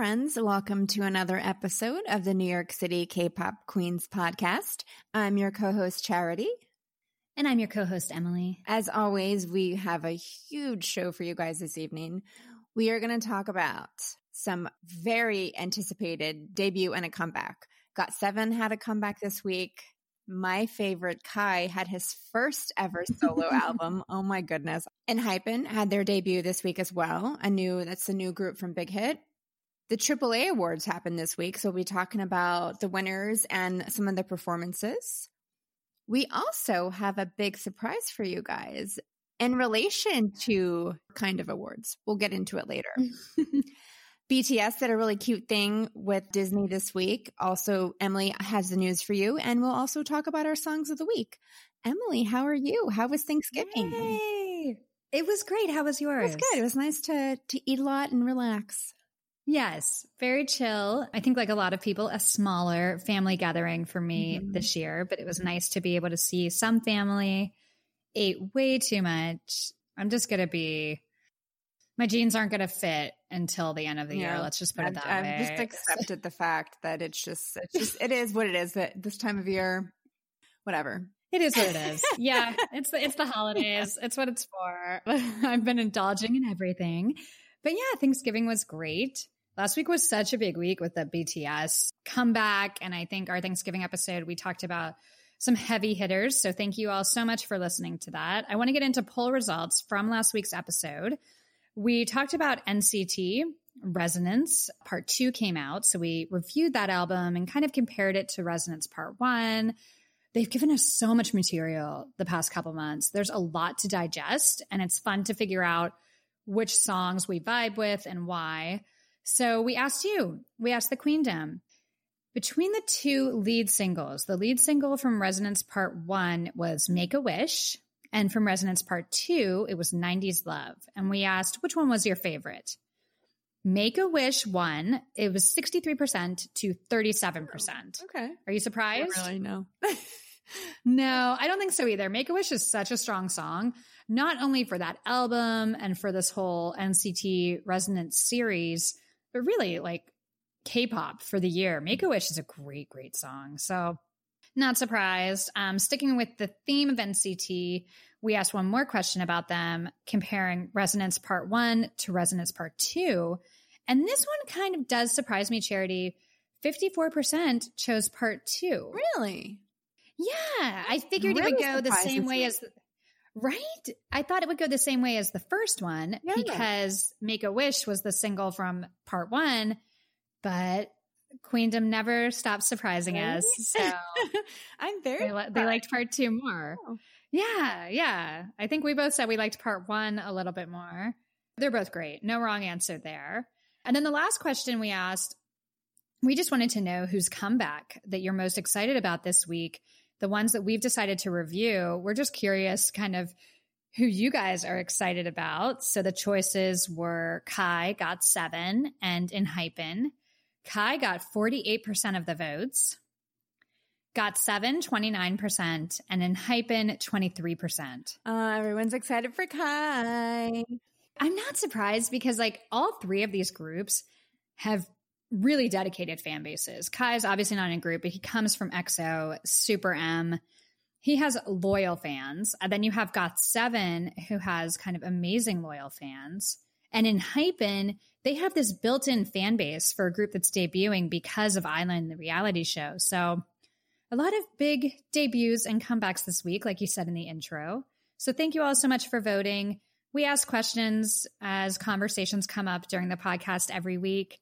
friends. Welcome to another episode of the New York City K-Pop Queens podcast. I'm your co-host Charity. And I'm your co-host Emily. As always, we have a huge show for you guys this evening. We are going to talk about some very anticipated debut and a comeback. Got Seven had a comeback this week. My favorite, Kai, had his first ever solo album. Oh my goodness. ENHYPEN had their debut this week as well. A new, that's a new group from Big Hit. The AAA awards happened this week. So we'll be talking about the winners and some of the performances. We also have a big surprise for you guys in relation to kind of awards. We'll get into it later. BTS did a really cute thing with Disney this week. Also, Emily has the news for you, and we'll also talk about our songs of the week. Emily, how are you? How was Thanksgiving? Yay. It was great. How was yours? It was good. It was nice to to eat a lot and relax. Yes, very chill. I think, like a lot of people, a smaller family gathering for me mm-hmm. this year, but it was nice to be able to see some family. Ate way too much. I'm just going to be my jeans aren't going to fit until the end of the yeah. year. Let's just put it that I've, way. I've just accepted the fact that it's just, it's just, it is what it is that this time of year, whatever. It is what it is. yeah. It's the, it's the holidays. It's what it's for. I've been indulging in everything, but yeah, Thanksgiving was great. Last week was such a big week with the BTS comeback. And I think our Thanksgiving episode, we talked about some heavy hitters. So thank you all so much for listening to that. I want to get into poll results from last week's episode. We talked about NCT Resonance Part 2 came out. So we reviewed that album and kind of compared it to Resonance Part 1. They've given us so much material the past couple months. There's a lot to digest, and it's fun to figure out which songs we vibe with and why. So we asked you, we asked the Queendom. Between the two lead singles, the lead single from Resonance Part 1 was Make a Wish, and from Resonance Part 2, it was 90s Love. And we asked, which one was your favorite? Make a Wish won. It was 63% to 37%. Okay. Are you surprised? Not really, no. no, I don't think so either. Make a Wish is such a strong song, not only for that album and for this whole NCT Resonance series, but really like K pop for the year. Make a Wish is a great, great song. So not surprised. Um, sticking with the theme of NCT, we asked one more question about them, comparing Resonance Part 1 to Resonance Part 2. And this one kind of does surprise me, Charity. 54% chose Part 2. Really? Yeah. I figured really it would go the same way as. Right? I thought it would go the same way as the first one yeah. because Make a Wish was the single from Part 1. But Queendom never stops surprising right? us. So I'm very. They, they, liked part two more. Oh. Yeah, yeah. I think we both said we liked part one a little bit more. They're both great. No wrong answer there. And then the last question we asked, we just wanted to know whose comeback that you're most excited about this week. The ones that we've decided to review. We're just curious, kind of who you guys are excited about. So the choices were Kai got seven and ENHYPEN. Kai got 48% of the votes, got seven, 29%, and ENHYPEN, 23%. Uh, everyone's excited for Kai. I'm not surprised because, like, all three of these groups have really dedicated fan bases. Kai is obviously not in a group, but he comes from EXO, Super M. He has loyal fans. And then you have GOT7, who has kind of amazing loyal fans. And ENHYPEN, they have this built in fan base for a group that's debuting because of I-LAND, the reality show. So a lot of big debuts and comebacks this week, like you said in the intro. So thank you all so much for voting. We ask questions as conversations come up during the podcast every week,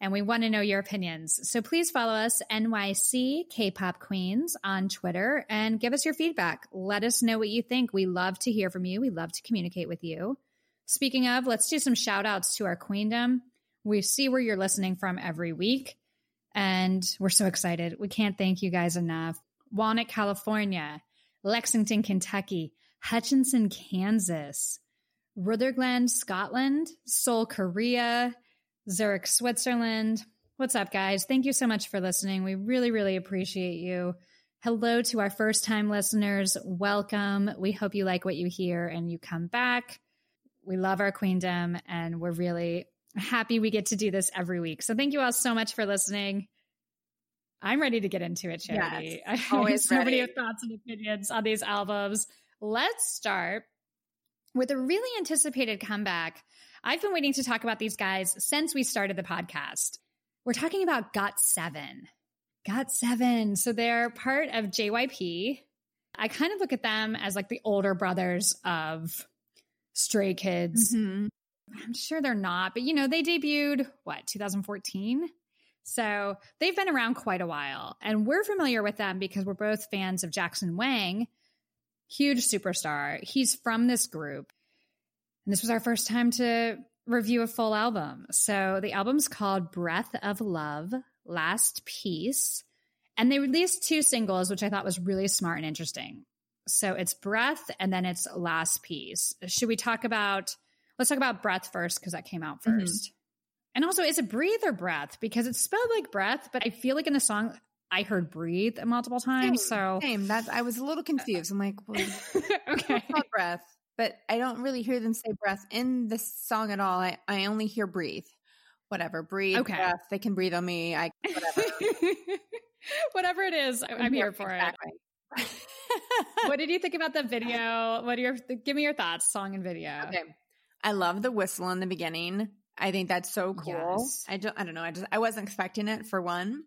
and we want to know your opinions. So please follow us, NYC K-Pop Queens, on Twitter and give us your feedback. Let us know what you think. We love to hear from you. We love to communicate with you. Speaking of, let's do some shout outs to our queendom. We see where you're listening from every week, and we're so excited. We can't thank you guys enough. Walnut, California, Lexington, Kentucky, Hutchinson, Kansas, Rutherglen, Scotland, Seoul, Korea, Zurich, Switzerland. What's up, guys? Thank you so much for listening. We really, really appreciate you. Hello to our first time listeners. Welcome. We hope you like what you hear and you come back we love our queendom and we're really happy we get to do this every week. So thank you all so much for listening. I'm ready to get into it, Charity. Yes, I always so many ready. thoughts and opinions on these albums. Let's start with a really anticipated comeback. I've been waiting to talk about these guys since we started the podcast. We're talking about Got Seven. Got Seven. So they're part of JYP. I kind of look at them as like the older brothers of Stray Kids. Mhm. I'm sure they're not, but you know, they debuted what, 2014? So they've been around quite a while. And we're familiar with them because we're both fans of Jackson Wang, huge superstar. He's from this group. And this was our first time to review a full album. So the album's called Breath of Love, Last Piece. And they released two singles, which I thought was really smart and interesting. So it's Breath and then it's Last Piece. Should we talk about, let's talk about Breath first because that came out mm-hmm. 1st And also, is it breathe or breath? Because it's spelled like breath, but I feel like in the song I heard breathe multiple times. So Same. That's I was a little confused. I'm like, well, okay. breath, but I don't really hear them say breath in the song at all. I, I only hear breathe. Whatever, breathe. Okay. breath. They can breathe on me. I whatever. Whatever it is, I- I'm here for it. What did you think about the video? What are your give me your thoughts, song and video? Okay. I love the whistle in the beginning. I think that's so cool. Yes. I don't I don't know. I just I wasn't expecting it for one.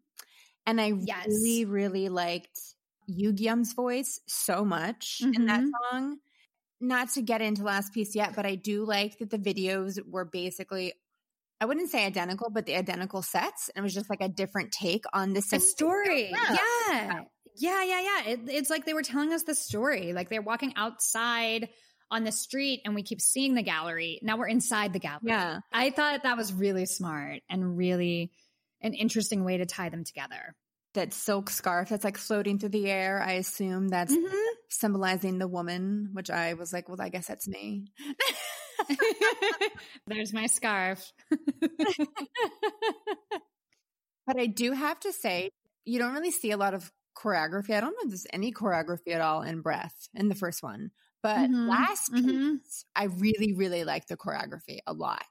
And I Yes. really, really liked Yugyeom's voice so much in that Mhm. song. Not to get into last piece yet, but I do like that the videos were basically I wouldn't say identical, but the identical sets. And it was just like a different take on the same story. Yeah. Yeah. Yeah, yeah, yeah. It, it's like they were telling us the story. Like they're walking outside on the street and we keep seeing the gallery. Now we're inside the gallery. Yeah. I thought that was really smart and really an interesting way to tie them together. That silk scarf that's like floating through the air. I assume that's Mhm. symbolizing the woman, which I was like, well, I guess that's me. There's my scarf. but I do have to say, you don't really see a lot of choreography. I don't know if there's any choreography at all in Breath in the first one. But Mhm, last piece, mhm. I really, really liked the choreography a lot.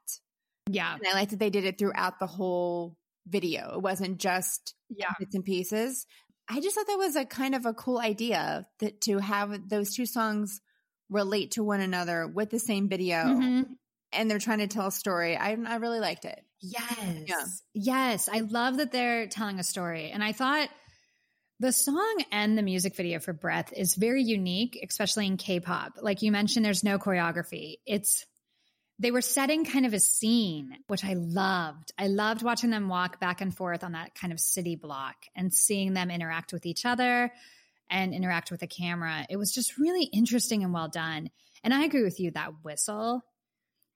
Yeah. And I liked that they did it throughout the whole video. It wasn't just Yeah. bits and pieces. I just thought that was a kind of a cool idea that to have those two songs relate to one another with the same video Mhm. and they're trying to tell a story. I, I really liked it. Yes. Yeah. Yes. I love that they're telling a story. And I thought the song and the music video for Breath is very unique, especially in K pop. Like you mentioned, there's no choreography. It's, they were setting kind of a scene, which I loved. I loved watching them walk back and forth on that kind of city block and seeing them interact with each other and interact with the camera. It was just really interesting and well done. And I agree with you that whistle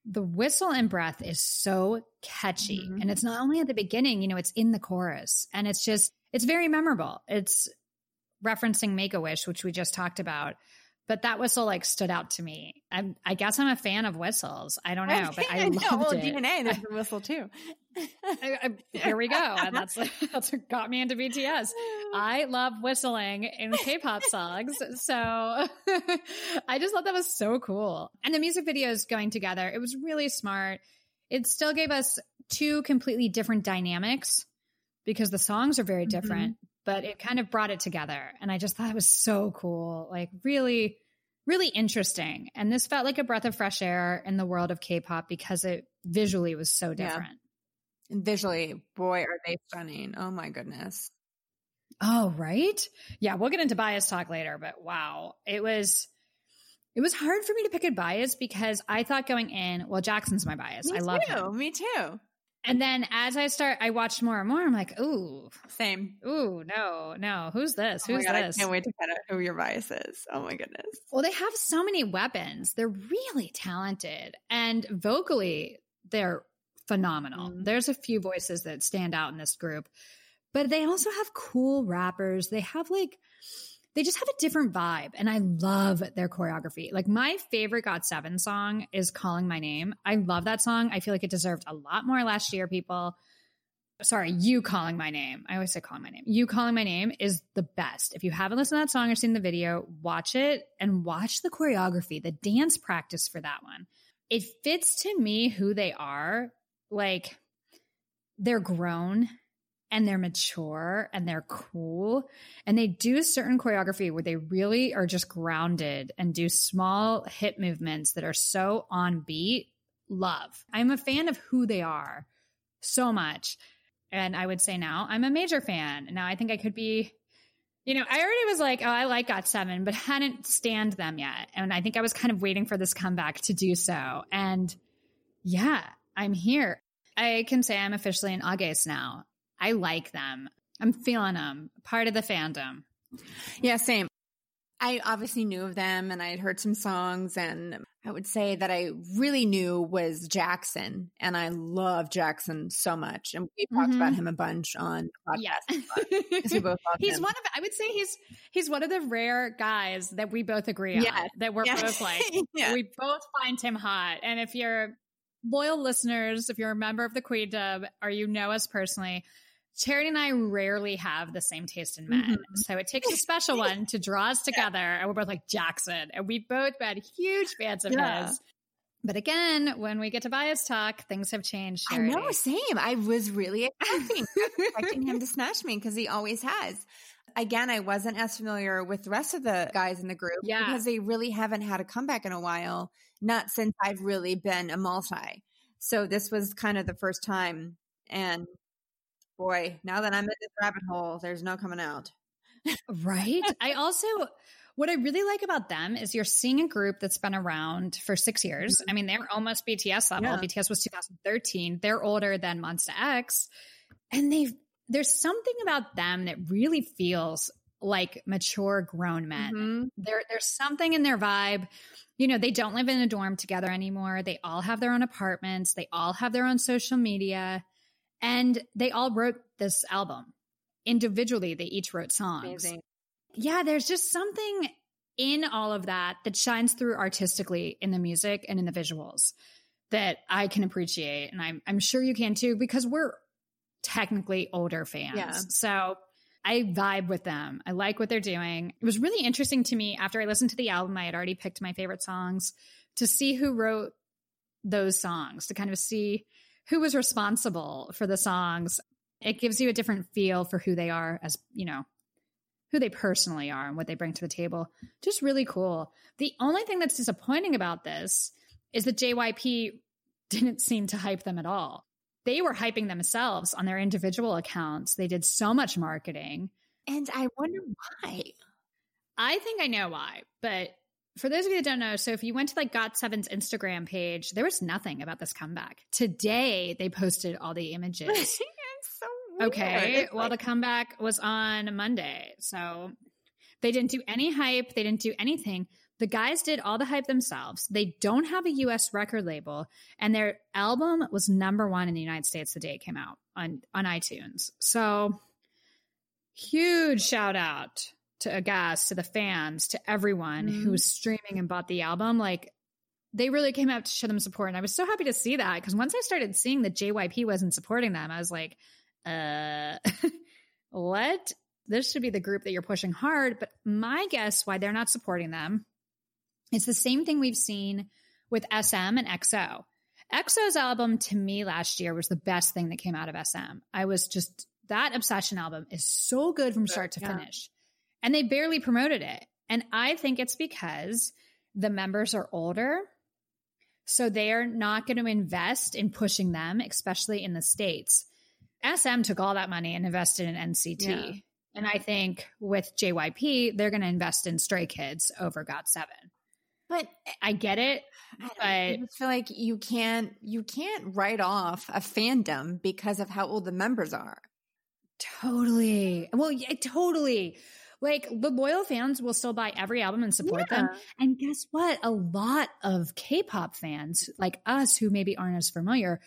the whistle and breath is so catchy Mhm. and it's not only at the beginning you know it's in the chorus and it's just it's very memorable it's referencing make a wish which we just talked about but that whistle like stood out to me i i guess i'm a fan of whistles i don't know but i know. loved well, it DNA, there's a whistle too. I- I- here we go and that's that's what got me into bts I love whistling in K-pop songs. So I just thought that was so cool. And the music videos going together, it was really smart. It still gave us two completely different dynamics because the songs are very Mhm. different, but it kind of brought it together. And I just thought it was so cool. Like really really interesting. And this felt like a breath of fresh air in the world of K-pop because it visually was so Yeah. different. And visually, boy, are they stunning. Oh my goodness. Oh, right. Yeah, we'll get into bias talk later, but wow. It was it was hard for me to pick a bias because I thought going in, well, Jackson's my bias. Me I love too. him. Me too. And then as I start I watched more and more, I'm like, ooh, Same. ooh, no, no. Who's this? Oh my Who's God, this? I can't wait to find out who your bias is. Oh my goodness. Well, they have so many weapons. They're really talented. And vocally, they're phenomenal. Mhm. There's a few voices that stand out in this group, but they also have cool rappers. They have like, they just have a different vibe. And I love their choreography. Like, my favorite Got Seven song is Calling My Name. I love that song. I feel like it deserved a lot more last year, people. Sorry, you calling my name. I always say calling my name. You calling my name is the best. If you haven't listened to that song or seen the video, watch it and watch the choreography, the dance practice for that one. It fits to me who they are like they're grown and they're mature and they're cool and they do certain choreography where they really are just grounded and do small hip movements that are so on beat. Love. I'm a fan of who they are so much. And i would say now i'm a major fan. Now i think i could be you know i already was like oh i like got7 but hadn't stand them yet. And i think i was kind of waiting for this comeback to do so. And yeah i'm here. I can say I'm officially an Ahgase now. I like them. I'm feeling them. Part of the fandom. Yeah, same. I obviously knew of them and I had heard some songs and I would say that I really knew was Jackson and I love Jackson so much and we talked mm-hmm. about him a bunch on podcast. Yeah. we both he's him. one of I would say he's he's one of the rare guys that we both agree on that we're both like yeah. we both find him hot and if you're loyal listeners, if you're a member of the Queen Dub or you know us personally, Charity and I rarely have the same taste in men. Mm-hmm. So it takes a special one to draw us together. Yeah. And we're both like Jackson. And we both been huge fans of yeah. his. But again, when we get to bias talk, things have changed. Charity. I know, same. I was really expecting, expecting him to smash me because he always has. Again, I wasn't as familiar with the rest of the guys in the group yeah. because they really haven't had a comeback in a while, not since I've really been a multi. So this was kind of the first time. And boy, now that I'm in this rabbit hole, there's no coming out. right. I also, what I really like about them is you're seeing a group that's been around for six years. Mm-hmm. I mean, they're almost BTS level. Yeah. BTS was 2013. They're older than Monsta X. And they've, there's something about them that really feels like mature grown men. Mm-hmm. There, there's something in their vibe. You know, they don't live in a dorm together anymore. They all have their own apartments. They all have their own social media. And they all wrote this album individually. They each wrote songs. Amazing. Yeah, there's just something in all of that that shines through artistically in the music and in the visuals that I can appreciate. And I'm, I'm sure you can too, because we're technically older fans. Yeah. So I vibe with them. I like what they're doing. It was really interesting to me after I listened to the album, I had already picked my favorite songs to see who wrote those songs, to kind of see who was responsible for the songs. It gives you a different feel for who they are as, you know, who they personally are and what they bring to the table. Just really cool. The only thing that's disappointing about this is that JYP didn't seem to hype them at all. They were hyping themselves on their individual accounts. They did so much marketing. And I wonder why. I think I know why, but for those of you that don't know, so if you went to like Got7's Instagram page, there was nothing about this comeback. Today they posted all the images. so okay. Well, like- the comeback was on Monday. So they didn't do any hype. They didn't do anything. The guys did all the hype themselves. They don't have a US record label, and their album was number one in the United States the day it came out on, on iTunes. So huge shout out to Ahgase, to the fans, to everyone mm-hmm. who was streaming and bought the album. Like they really came out to show them support. And I was so happy to see that because once I started seeing that JYP wasn't supporting them, I was like, uh, what? This should be the group that you're pushing hard. But my guess why they're not supporting them, it's the same thing we've seen with SM and EXO. EXO's album to me last year was the best thing that came out of SM. I was just, that Obsession album is so good from start to yeah. finish and they barely promoted it. And I think it's because the members are older. So they're not going to invest in pushing them, especially in the States. SM took all that money and invested in NCT. Yeah. And I think with JYP, they're going to invest in Stray Kids over GOT7. But I get it. I, but I feel like you can't you can't write off a fandom because of how old the members are. Totally. Well, yeah, totally. Like the loyal fans will still buy every album and support yeah. them. And guess what? A lot of K-pop fans like us who maybe aren't as familiar,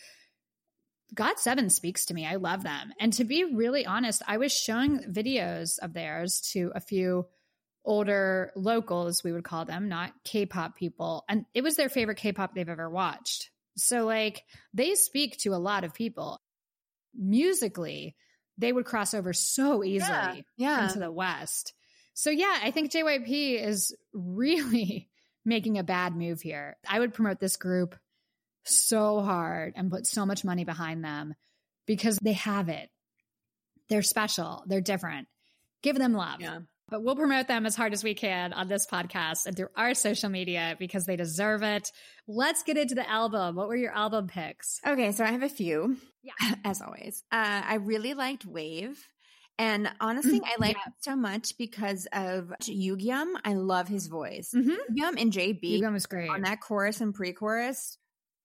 Got Seven speaks to me. I love them. And to be really honest, I was showing videos of theirs to a few older locals, we would call them, not K-pop people, and it was their favorite K-pop they've ever watched. So like they speak to a lot of people. Musically, they would cross over so easily yeah, yeah. into the West. So yeah, I think JYP is really making a bad move here. I would promote this group so hard and put so much money behind them because they have it. They're special, they're different. Give them love. Yeah. But we'll promote them as hard as we can on this podcast and through our social media because they deserve it. Let's get into the album. What were your album picks? Okay, so I have a few. Yeah. As always. Uh, I really liked Wave. And honestly, I like Yeah. it so much because of Yugyeom. I love his voice. Mm-hmm. Yugyeom and JB Yugyeom was great. on that chorus and pre-chorus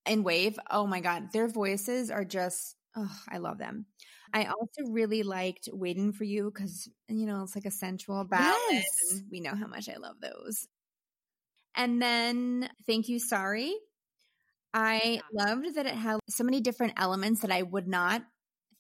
and Wave. Oh my God, their voices are just. Oh, I love them. I also really liked "Waiting for You" because you know it's like a sensual ballad, Yes. and we know how much I love those. And then "Thank You, Sorry." I loved that it had so many different elements that I would not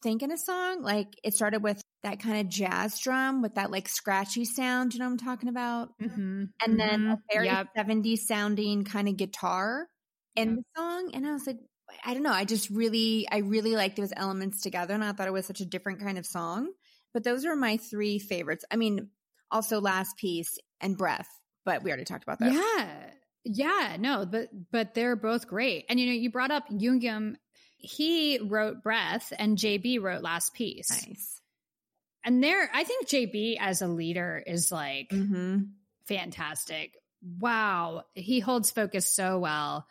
think in a song. Like it started with that kind of jazz drum with that like scratchy sound. You know what I'm talking about? Mhm. and then a Mhm. very Yep. 70s sounding kind of guitar in Yep. the song and i was like i don't know i just really i really like those elements together and i thought it was such a different kind of song but those are my three favorites i mean also last piece and breath but we already talked about that Yeah. Yeah, no, but but they're both great. And you know, you brought up Yugyeom. He wrote Breath and JB wrote Last Piece. nice And there I think JB as a leader is like mm-hmm. fantastic. Wow. He holds focus so well.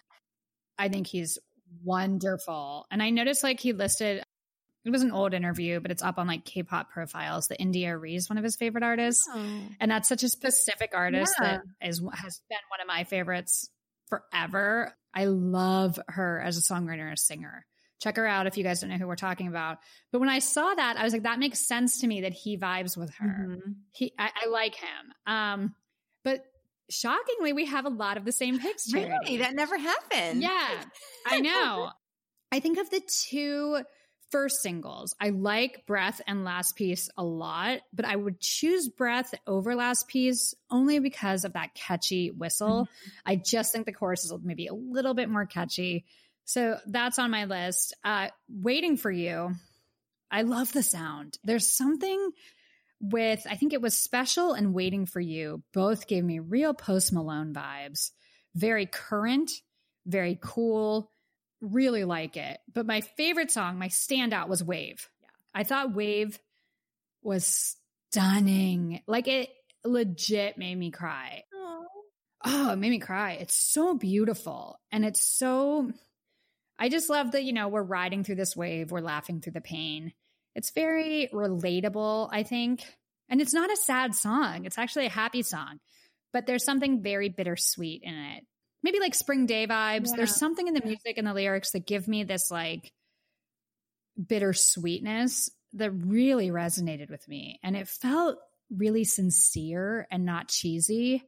I think he's wonderful. And I noticed like he listed it was an old interview, but it's up on like K-pop profiles. The India.Arie, one of his favorite artists. And that's such a specific artist Yeah. that is has been one of my favorites forever. I love her as a songwriter and a singer. Check her out if you guys don't know who we're talking about. But when I saw that, I was like, that makes sense to me that he vibes with her. Mhm. He, I, I like him. Um, but shockingly, we have a lot of the same picks. Really that never happened Yeah, I know. I think of the two first singles. I like Breath and Last Piece a lot, but I would choose Breath over Last Piece only because of that catchy whistle. I just think the chorus is maybe a little bit more catchy. So that's on my list. Uh, Waiting for You. I love the sound. There's something with, I think it was Special and Waiting for You. Both gave me real Post Malone vibes. Very current, very cool. Really like it. But my favorite song, my standout was Wave. Yeah. I thought Wave was stunning. Like it legit made me cry. Oh, it made me cry. It's so beautiful. And it's so, I just love that, you know, we're riding through this wave, we're laughing through the pain. It's very relatable, I think. And it's not a sad song, it's actually a happy song, but there's something very bittersweet in it. Maybe like spring day vibes. Yeah. There's something in the music and the lyrics that give me this like bittersweetness that really resonated with me. And it felt really sincere and not cheesy.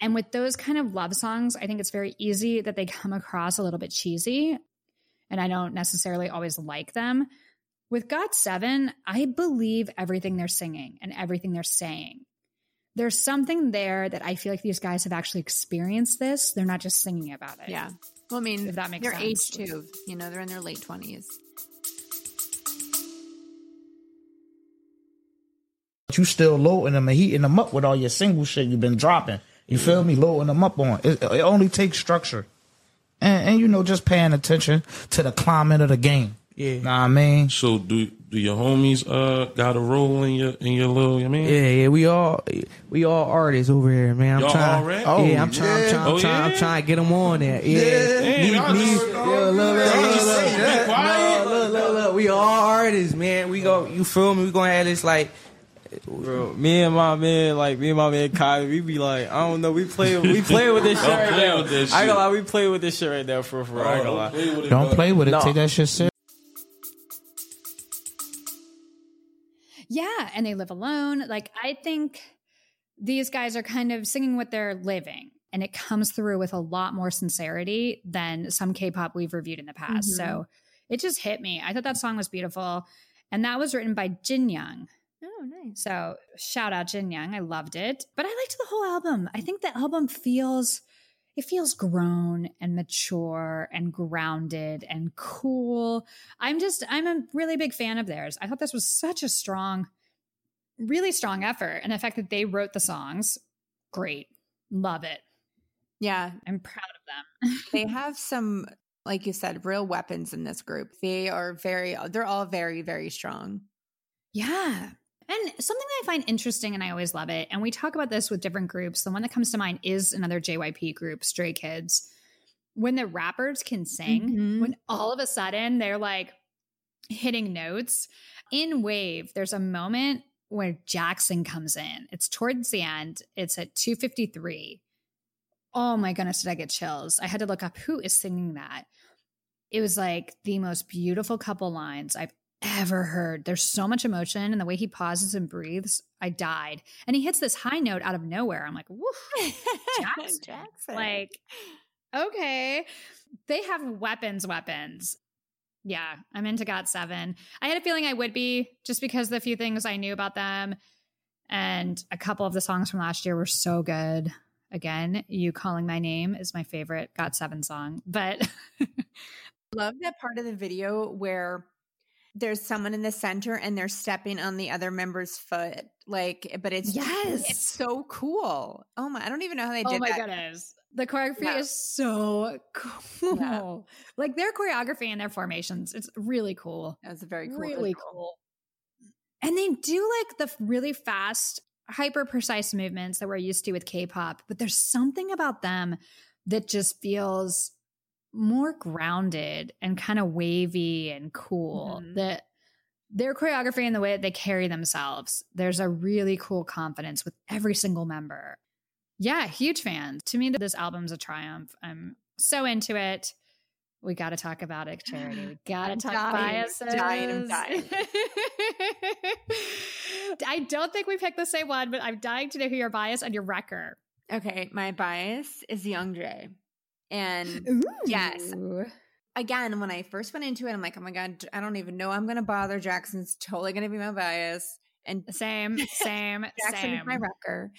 And with those kind of love songs, I think it's very easy that they come across a little bit cheesy. And I don't necessarily always like them. With Got Seven, I believe everything they're singing and everything they're saying. There's something there that I feel like these guys have actually experienced this. They're not just singing about it. yeah well i mean If that makes they're age sense. too you know they're in their late 20s But you still loading them and heating them up with all your single shit you've been dropping. You feel me? Loading them up on. It, it only takes structure. And, and, you know, just paying attention to the climate of the game. Yeah. Know what I mean? So do do your homies uh got a role in your in your little you mean? Yeah, yeah, we all we all artists over here, man. I'm Y'all trying. all rap? yeah, I'm Oh, trying. I'm trying. I'm Oh, trying. I'm trying to get them on there. Yeah. Damn, Me- y'all me- just- yeah, look, look, look, look, look. be quiet. No, look, look, look. We all artists, man. We go. You feel me? We gonna have this like. Bro, me and my man, like me and my man Kyle, we be like, I don't know, we play, we play with this shit Don't right play now. with this I ain't shit. gonna lie, we play with this shit right now for for. I ain't gonna lie. play with it, Don't play with it. No. Take that shit serious. Yeah, and they live alone. Like I think these guys are kind of singing what they're living and it comes through with a lot more sincerity than some K-pop we've reviewed in the past. Mhm. So it just hit me. I thought that song was beautiful and that was written by Jin Young. oh nice So shout out Jin Young. I loved it. But I liked the whole album. I think the album feels it feels grown and mature and grounded and cool. I'm just I'm a really big fan of theirs. I thought this was such a strong, really strong effort. And the fact that they wrote the songs, great. Love it. yeah I'm proud of them. they have some like you said, real weapons in this group. They are very, they're all very, very strong. Yeah. And something that I find interesting, and I always love it, and we talk about this with different groups. The one that comes to mind is another JYP group, Stray Kids. When the rappers can sing, Mhm. when all of a sudden they're like hitting notes in Wave, there's a moment where Jackson comes in. It's towards the end, it's at 253. Oh my goodness, did I get chills? I had to look up who is singing that. It was like the most beautiful couple lines I've ever heard. There's so much emotion and the way he pauses and breathes. I died. And he hits this high note out of nowhere. I'm like, woof. Jackson. Like, okay. They have weapons, weapons. Yeah, I'm into Got Seven. I had a feeling I would be just because the few things I knew about them and a couple of the songs from last year were so good. Again, You Calling My Name is my favorite Got Seven song. But I love that part of the video where there's someone in the center and they're stepping on the other member's foot. Like, but it's Yes. it's so cool. Oh my, I don't even know how they oh did my that. goodness. The choreography Yeah. is so cool. Yeah. Like their choreography and their formations, it's really cool. That's very cool. really cool. And they do like the really fast, hyper precise movements that we're used to with K pop, but there's something about them that just feels more grounded and kind of wavy and cool. Mhm. That their choreography and the way that they carry themselves, there's a really cool confidence with every single member. Yeah, huge fan. To me, this album's a triumph. I'm so into it. We got to talk about it, Charity. We got to talk dying, biases. dying, I'm dying. I don't think we picked the same one, but I'm dying to know who your bias and your wrecker. Okay, my bias is Young J. And Yes. Again, when I first went into it, I'm like, oh my God, I don't even know I'm going to bother. Jackson's totally going to be my bias. And Same, same, Jackson same. is my wrecker.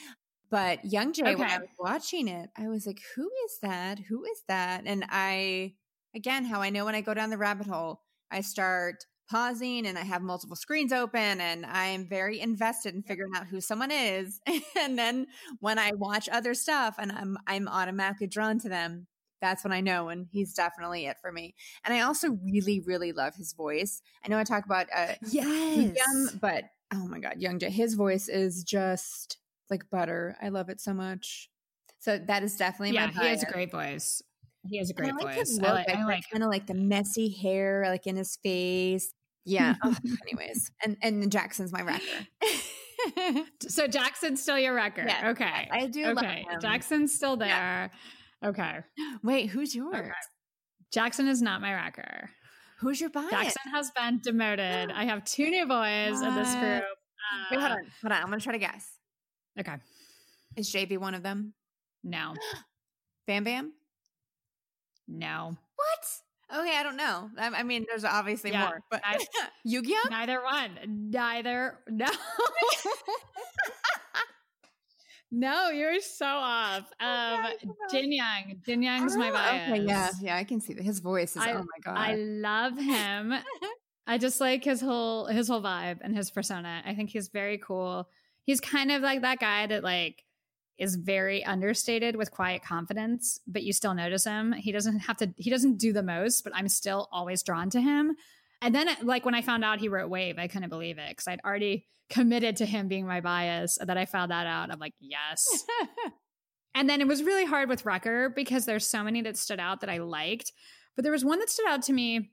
But Youngjae, when I was watching it, I was like, who is that? Who is that? And I, again, how I know when I go down the rabbit hole, I start pausing and I have multiple screens open and I'm very invested in figuring out who someone is. and then when I watch other stuff and I'm I'm automatically drawn to them, that's when I know and he's definitely it for me. And I also really, really love his voice. I know I talk about uh yes. Young, but oh my god, Youngjae, his voice is just like butter. I love it so much. So that is definitely yeah, he has a great voice. He has a And great I like voice. his I look, like, like, I like kind of like the messy hair, like in his face. Yeah. oh, anyways, and and Jackson's my wrecker. So Jackson's still your wrecker. Yes, okay. I do. love Okay. Jackson's still there. Yeah. Okay. Wait, who's yours? Okay. Jackson is not my wrecker. Who's your bias? Jackson has been demoted. I have two new boys in this What? group. Wait, hold Uh, on, hold on. I'm gonna try to guess. Okay. Is JB one of them? No. Bam Bam? No. What? Okay, I don't know. I, I mean, there's obviously Yeah, more, but I- Yugyeom. Neither one. Neither. No. no, you're so off. Um, Jin Young. Jin Young's my Oh, bias. Okay, yeah, yeah, I can see that. His voice is. I- oh my god. I love him. I just like his whole his whole vibe and his persona. I think he's very cool. He's kind of like that guy that like is very understated with quiet confidence, but you still notice him. He doesn't have to he doesn't do the most, but I'm still always drawn to him. And then like when I found out he wrote Wave, I couldn't believe it cuz I'd already committed to him being my bias and then I found that out. I'm like, "Yes." And then it was really hard with wrecker because there's so many that stood out that I liked. But there was one that stood out to me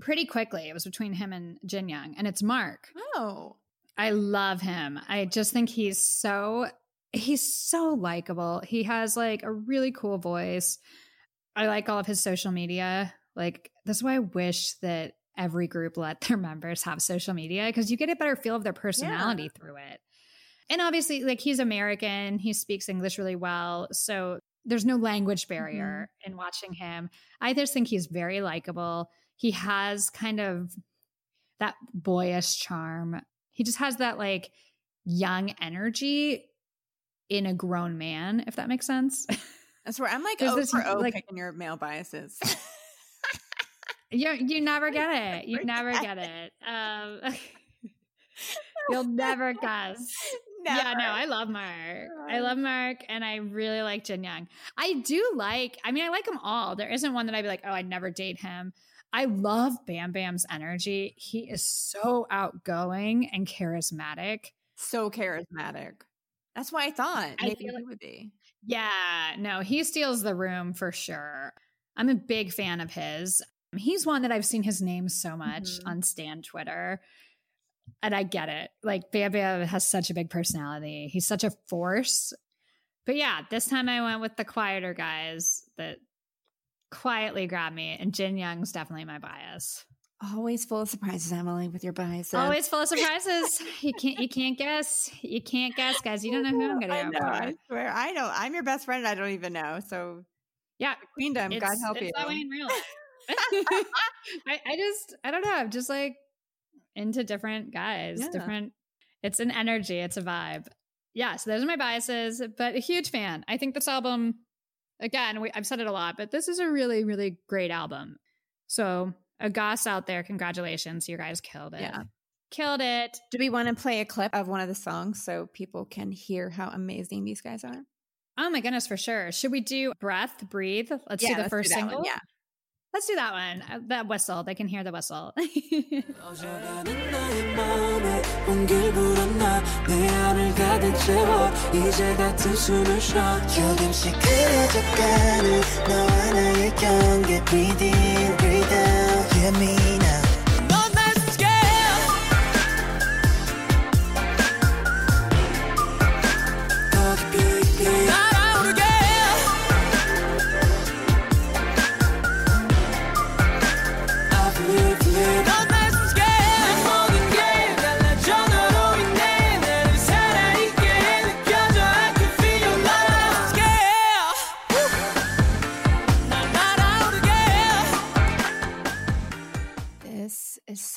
pretty quickly. It was between him and Jin Young, and it's Mark. oh, I love him. I just think he's so he's so likable. He has like a really cool voice. I like all of his social media. Like that's why I wish that every group let their members have social media because you get a better feel of their personality through it. And obviously, like he's American, he speaks English really well. So there's no language barrier mm-hmm. in watching him. I just think he's very likable. He has kind of that boyish charm. He just has that like young energy in a grown man, if that makes sense. that's where I'm like There's oh this, for oh like- picking your male biases. you you never get it. You Never never get it. Um, you'll never guess. Yeah, no, I love Mark. I love Mark and I really like Jin Young. I do like, I mean, I like them all. There isn't one that I'd be like, oh, I'd never date him. I love Bam Bam's energy. He is so outgoing and charismatic. so charismatic. That's why I thought I maybe feel he would be. Yeah, no, he steals the room for sure. I'm a big fan of his. He's one that I've seen his name so much Mhm. on Stan Twitter. And I get it. Like Bam Bam has such a big personality. He's such a force. But yeah, this time I went with the quieter guys that quietly grabbed me. And Jin Young's definitely my bias. Always full of surprises, Emily, with your biases. Always full of surprises. you can't you can't guess. You can't guess, guys. You don't know who I'm gonna I know. for. I swear. I know. I'm your best friend. I don't even know. So Yeah, queendom. God help it's you. That way in real life. I, I just I don't know. I'm just like into different guys, Yeah. different. It's an energy. It's a vibe. Yeah. So those are my biases, but a huge fan. I think this album, again, we, I've said it a lot, but this is a really really great album. So Ahgase out there, congratulations, you guys killed it. Yeah. Killed it. Do we want to play a clip of one of the songs so people can hear how amazing these guys are? Oh my goodness, for sure. Should we do breath, breathe? Let's do the let's first that one, single. Yeah. Let's do that one. Uh, That whistle. They can hear the whistle.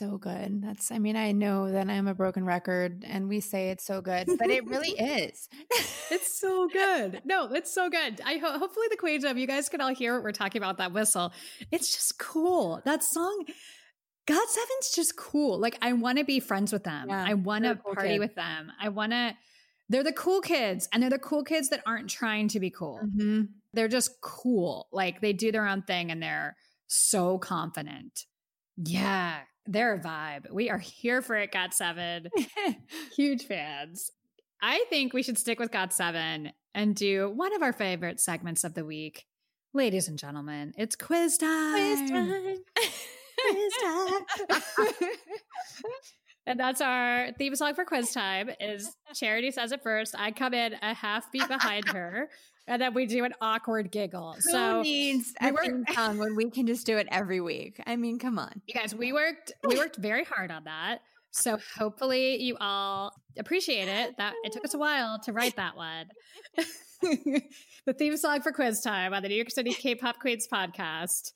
so good. That's, I mean, I know that I'm a broken record and we say it's so good, but it really is. It's so good. No, it's so good. I ho- hopefully the Queendom you guys can all hear what we're talking about that whistle. It's just cool. That song, Got Seven's just cool. Like I want to be friends with them. Yeah, I want to cool party kid. with them. I want to. They're the cool kids, and they're the cool kids that aren't trying to be cool. Mhm. They're just cool. Like they do their own thing, and they're so confident. Yeah, they're a vibe. We are here for it, Got Seven. Huge fans. I think we should stick with Got Seven and do one of our favorite segments of the week. Ladies and gentlemen, it's quiz time. Quiz time. Quiz time. and that's our theme song for quiz time is Charity says it first. I come in a half beat behind her, and then we do an awkward giggle. Who so needs we a were- song when we can just do it every week? I mean, come on. you guys, we worked we worked very hard on that. So hopefully you all appreciate it. That it took us a while to write that one. the theme song for quiz time on the New York City K-pop Queens podcast.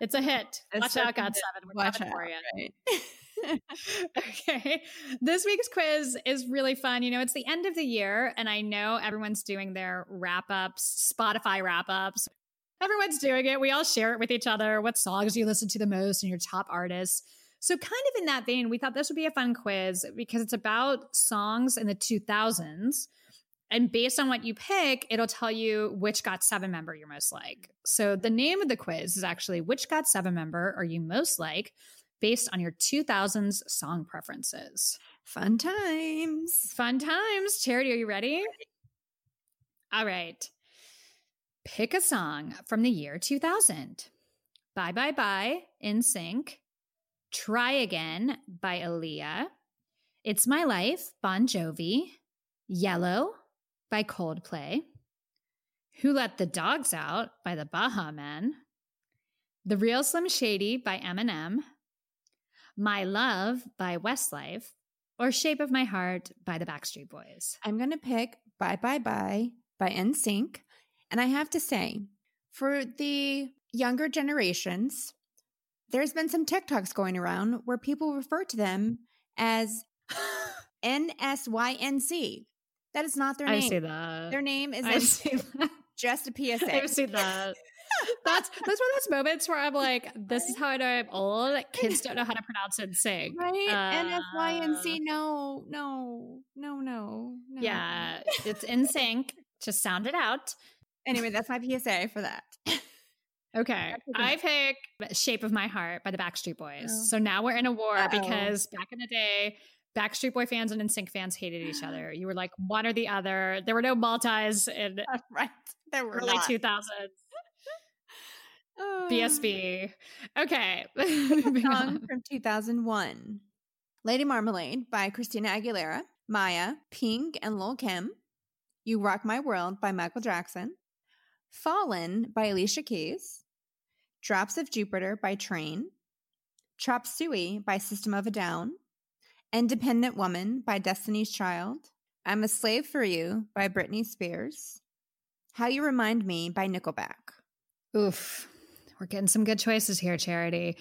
It's a hit. It's Watch out, God. Seven. We're Watch out. for you. Right. okay. This week's quiz is really fun. You know, it's the end of the year, and I know everyone's doing their wrap ups, Spotify wrap ups. Everyone's doing it. We all share it with each other. What songs you listen to the most and your top artists? So, kind of in that vein, we thought this would be a fun quiz because it's about songs in the 2000s. And based on what you pick, it'll tell you which Got Seven member you're most like. So, the name of the quiz is actually Which Got Seven member are you most like? Based on your 2000s song preferences. Fun times. Fun times. Charity, are you ready? All right. Pick a song from the year 2000. Bye Bye Bye NSYNC. Try Again by Aaliyah. It's My Life, Bon Jovi. Yellow by Coldplay. Who Let the Dogs Out by the Baha Men. The Real Slim Shady by Eminem. My Love by Westlife, or Shape of My Heart by the Backstreet Boys. I'm going to pick Bye Bye Bye by NSYNC. And I have to say, for the younger generations, there's been some TikToks going around where people refer to them as NSYNC. That is not their name. I see that. Their name is I like see that. just a PSA. I've seen that. That's that's one of those moments where I'm like, this is how I know I'm old. Kids don't know how to pronounce and sing. Right? Uh, NSYNC. No, no, no, no, No. Yeah, it's in sync. Just sound it out. Anyway, that's my PSA for that. Okay. Back to the- I pick Shape of My Heart by the Backstreet Boys. Oh. So now we're in a war Uh-oh. because back in the day, Backstreet Boy fans and NSYNC fans hated each other. You were like one or the other. There were no multis in right. There were early not. 2000s. Um, oh. BSB. Okay. Pick a Moving song on. from 2001. Lady Marmalade by Christina Aguilera, Mya, Pink, and Lil Kim. You Rock My World by Michael Jackson. Fallen by Alicia Keys. Drops of Jupiter by Train. Chop Suey by System of a Down. Independent Woman by Destiny's Child. I'm a Slave for You by Britney Spears. How You Remind Me by Nickelback. Oof. We're getting some good choices here, Charity.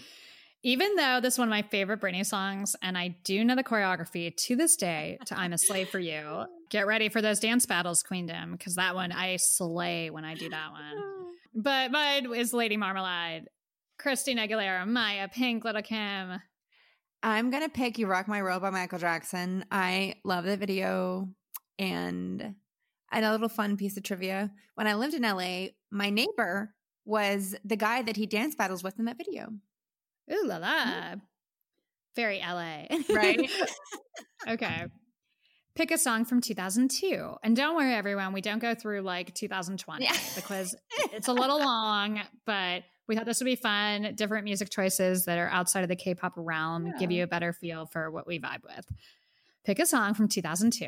Even though this is one of my favorite Britney songs, and I do know the choreography to this day to I'm a Slave for You, get ready for those dance battles, Queendom, because that one I slay when I do that one. But mine is Lady Marmalade, Christina Aguilera, Mya, Pink, Little Kim. I'm gonna pick "You Rock My World" by Michael Jackson. I love the video, and know a little fun piece of trivia. When I lived in LA, my neighbor was the guy that he dance battles with in that video. Ooh la la. Very LA. Right? okay. Pick a song from 2002. And don't worry, everyone, we don't go through like 2020 Yeah. because it's a little long, but we thought this would be fun. Different music choices that are outside of the K pop realm give you a better feel for what we vibe with. Pick a song from 2002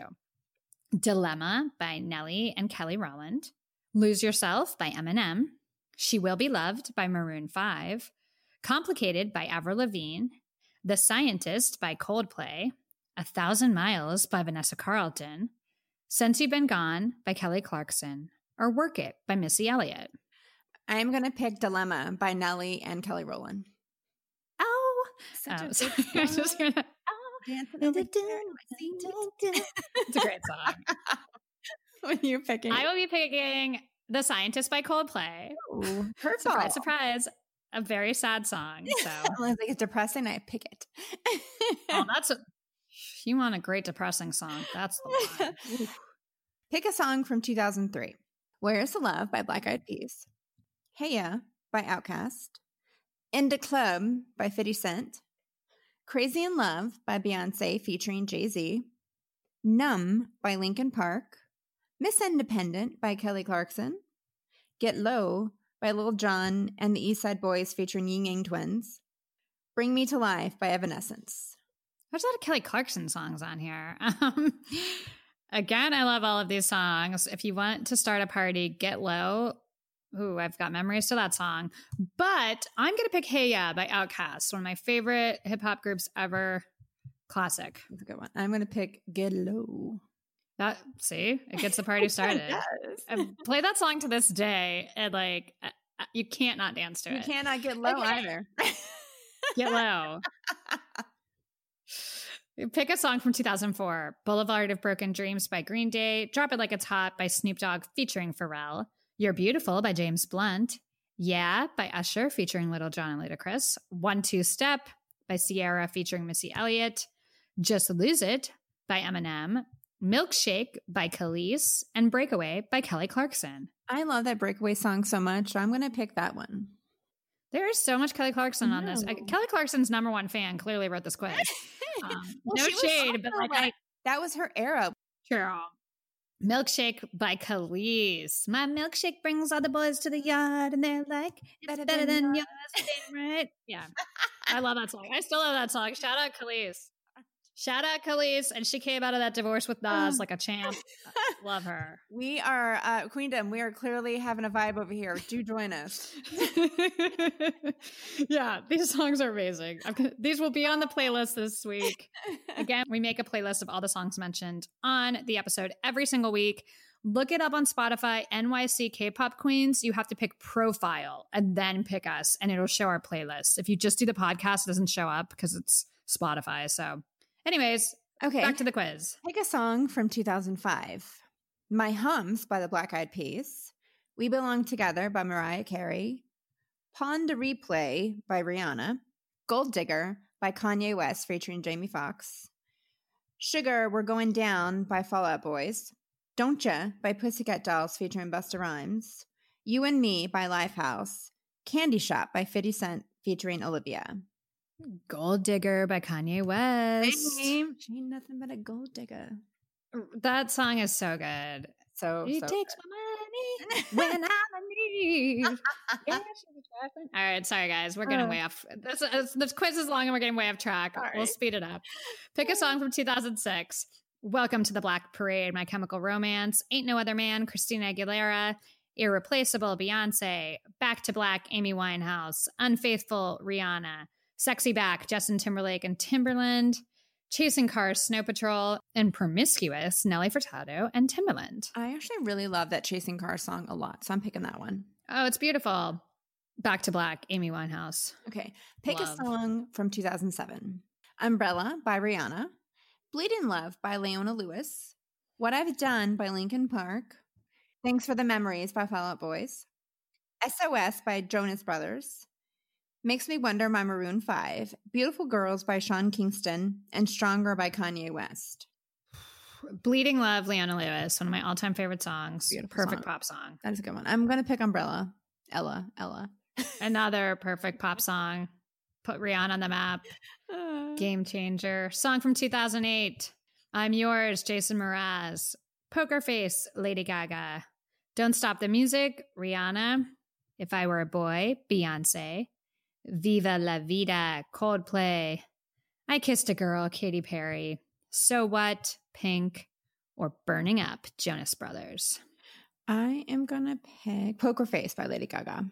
Dilemma by Nelly and Kelly Rowland, Lose Yourself by Eminem, She Will Be Loved by Maroon 5, Complicated by Avril Lavigne, The Scientist by Coldplay, A Thousand Miles by Vanessa Carlton, Since You've Been Gone by Kelly Clarkson, or Work It by Missy Elliott. I'm gonna pick "Dilemma" by Nelly and Kelly Rowland. Oh, Such oh a sorry. I just song. gonna- oh, Dancing over there in my seat. it's a great song. when you're picking, I will be picking The Scientist by Coldplay. Ooh, hurtful. Surprise, surprise. A very sad song. So, it's like it's depressing. I pick it. oh, that's a, you want a great depressing song. That's the one. Pick a song from 2003. Where is the Love by Black Eyed Peas. Hey Ya by Outkast. In the Club by 50 Cent. Crazy in Love by Beyonce featuring Jay Z. Numb by Linkin Park. Miss Independent by Kelly Clarkson. Get Low by Lil Jon and the East Side Boys featuring Ying Yang Twins. Bring Me to Life by Evanescence. There's a lot of Kelly Clarkson songs on here. Um, again, I love all of these songs. If you want to start a party, get low. Ooh, I've got memories to that song. But I'm going to pick Hey Ya by Outkast, one of my favorite hip hop groups ever. Classic. That's a good one. I'm going to pick Get Low. That see, it gets the party started. I play that song to this day, and like you can't not dance to You it. You cannot get low Okay. either. Get low. Pick a song from 2004 Boulevard of Broken Dreams by Green Day, Drop It Like It's Hot by Snoop Dogg featuring Pharrell, You're Beautiful by James Blunt, Yeah by Usher featuring Little John and Ludacris, One Two Step by Ciara featuring Missy Elliott, Just Lose It by Eminem, Milkshake by Kelis, and Breakaway by Kelly Clarkson. I love that breakaway song so much. I'm going to pick that one. There is so much Kelly Clarkson on this. I- Kelly Clarkson's number one fan clearly wrote this quiz. Um, Well, no shade, but like, I, That was her era. Sure. Milkshake by Kelis. My milkshake brings all the boys to the yard, and they're like, "It's Better better, than than, yours, right?" Yeah, I love that song. I still love that song. Shout out Kelis. Shout out Kelis, and she came out of that divorce with Nas like a champ. love her. We are uh, Queendom. We are clearly having a vibe over here. Do join us. yeah, these songs are amazing. These will be on the playlist this week. Again, we make a playlist of all the songs mentioned on the episode every single week. Look it up on Spotify, NYC K-pop Queens. You have to pick profile and then pick us, and it'll show our playlist. If you just do the podcast, it doesn't show up because it's Spotify. So, anyways, Okay. back to the quiz. Pick a song from 2005. My Humps by the Black Eyed Peas. We Belong Together by Mariah Carey. Pon de Replay by Rihanna. Gold Digger by Kanye West featuring Jamie Foxx. Sugar, We're Going Down by Fall Out Boys. Don't Ya by Pussycat Dolls featuring Busta Rhymes. You and Me by Lifehouse. Candy Shop by 50 Cent featuring Olivia. Gold Digger by Kanye West. Same. She ain't nothing but a gold digger. That song is so good. So, He so takes good. my money when I'm in need. Yeah. All right, sorry guys, we're getting Uh. way off. This, this, this quiz is long and we're getting way off track. All We'll speed it up. Pick a song from 2006. Welcome to the Black Parade, My Chemical Romance, Ain't No Other Man, Christina Aguilera, Irreplaceable, Beyonce, Back to Black, Amy Winehouse, Unfaithful, Rihanna, Sexy Back, Justin Timberlake and Timbaland, Chasing Cars, Snow Patrol, and Promiscuous, Nelly Furtado and Timbaland. I actually really love that Chasing Cars song a lot. So I'm picking that one. Oh, it's beautiful. Back to Black, Amy Winehouse. Okay. Pick Love. a song from 2007 Umbrella by Rihanna. Bleeding Love by Leona Lewis. What I've Done by Linkin Park. Thanks for the Memories by Fall Out Boys. SOS by Jonas Brothers. Makes Me Wonder by Maroon 5. Beautiful Girls by Sean Kingston. And Stronger by Kanye West. Bleeding Love, Leona Lewis, one of my all time favorite songs. Beautiful perfect song. pop song. That is a good one. I'm going to pick Umbrella. Ella. Ella. Another perfect pop song. Put Rihanna on the map. Game changer. Song from 2008. I'm Yours, Jason Mraz. Poker Face, Lady Gaga. Don't Stop the Music, Rihanna. If I Were a Boy, Beyonce. Viva la Vida, Coldplay. I Kissed a Girl, Katy Perry. So What, Pink. Or Burning Up, Jonas Brothers. I am going to pick Poker Face by Lady Gaga.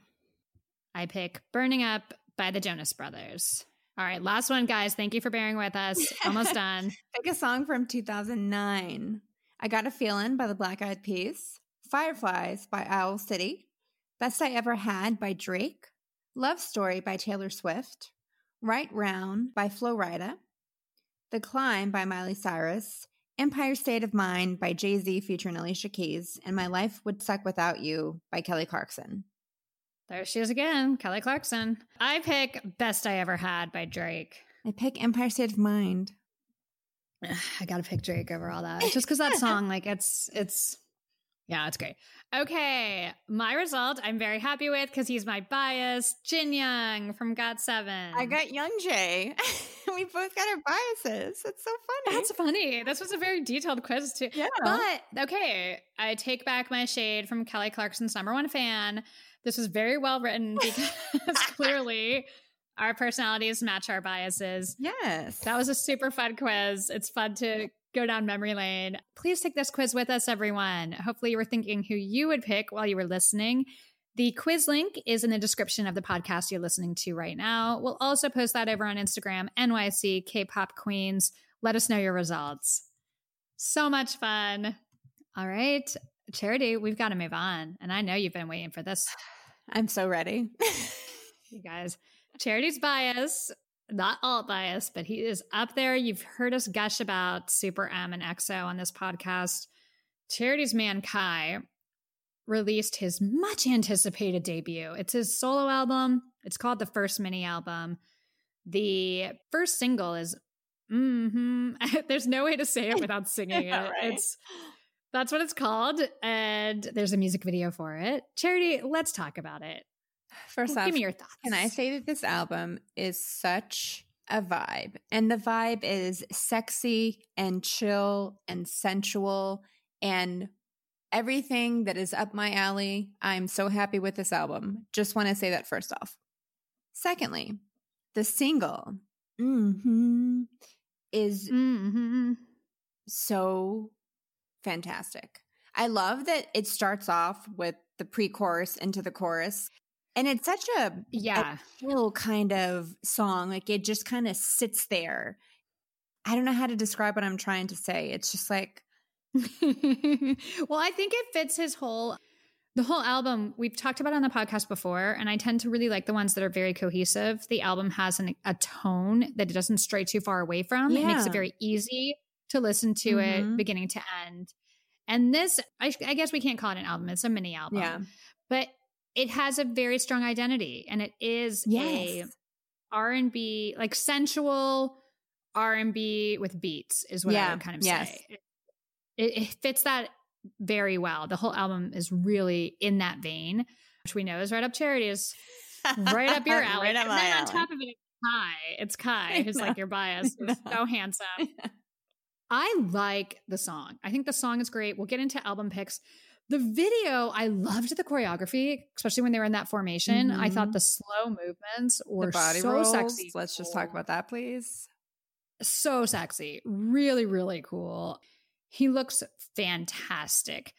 I pick Burning Up by the Jonas Brothers. All right, last one, guys. Thank you for bearing with us. Almost done. Pick a song from 2009. I Got a Feeling by the Black Eyed Peas. Fireflies by Owl City. Best I Ever Had by Drake. Love Story by Taylor Swift. Right Round by Flo Rida. The Climb by Miley Cyrus. Empire State of Mind by Jay Z featuring Alicia Keys. And My Life Would Suck Without You by Kelly Clarkson. There she is again, Kelly Clarkson. I pick Best I Ever Had by Drake. I pick Empire State of Mind. I gotta pick Drake over all that. Just because that song, like it's it's yeah, it's great. Okay, my result I'm very happy with because he's my bias. Jin Young from Got Seven. I got Young Jay. we both got our biases. That's so funny. That's funny. This was a very detailed quiz too. Yeah. But okay, I take back my shade from Kelly Clarkson's number one fan. This was very well written because clearly our personalities match our biases. yes. That was a super fun quiz. It's fun to go down memory lane. Please take this quiz with us, everyone. Hopefully, you were thinking who you would pick while you were listening. The quiz link is in the description of the podcast you're listening to right now. We'll also post that over on Instagram, NYC K pop queens. Let us know your results. So much fun. All right, Charity, we've got to move on. And I know you've been waiting for this, I'm so ready. you guys. Charity's bias, not alt bias, but he is up there. You've heard us gush about Super M and EXO on this podcast. Charity's man Kai released his much anticipated debut. It's his solo album. It's called the first mini album. The first single is hmm There's no way to say it without singing it. Right. It's that's what it's called, and there's a music video for it. Charity, let's talk about it. First off, Give me your thoughts. can I say that this album is such a vibe? And the vibe is sexy and chill and sensual and everything that is up my alley. I'm so happy with this album. Just want to say that first off. Secondly, the single mhm, is hmm so fantastic. I love that it starts off with the pre chorus into the chorus. And it's such a Yeah. chill kind of song. Like it just kind of sits there. I don't know how to describe what I'm trying to say. It's just like, well, I think it fits his whole the whole album. We've talked about on the podcast before, and I tend to really like the ones that are very cohesive. The album has an, a tone that it doesn't stray too far away from. It makes it very easy to listen to it Mhm. beginning to end. And this, I, I guess we can't call it an album; it's a mini album. yeah. but it has a very strong identity, and it is a R and B, like sensual R and B with beats is what I would kind of yes. say. It, it fits that very well. The whole album is really in that vein, which we know is right up Charity's, right up your alley. right up and then on top of it, Kai. It's Kai who's like your bias. Know. so handsome. I like the song. I think the song is great. We'll get into album picks. The video, I loved the choreography, especially when they were in that formation. I thought Mhm. the slow movements were the body so rolls. sexy. Let's just talk about that, please. so sexy. Really, really cool. He looks fantastic.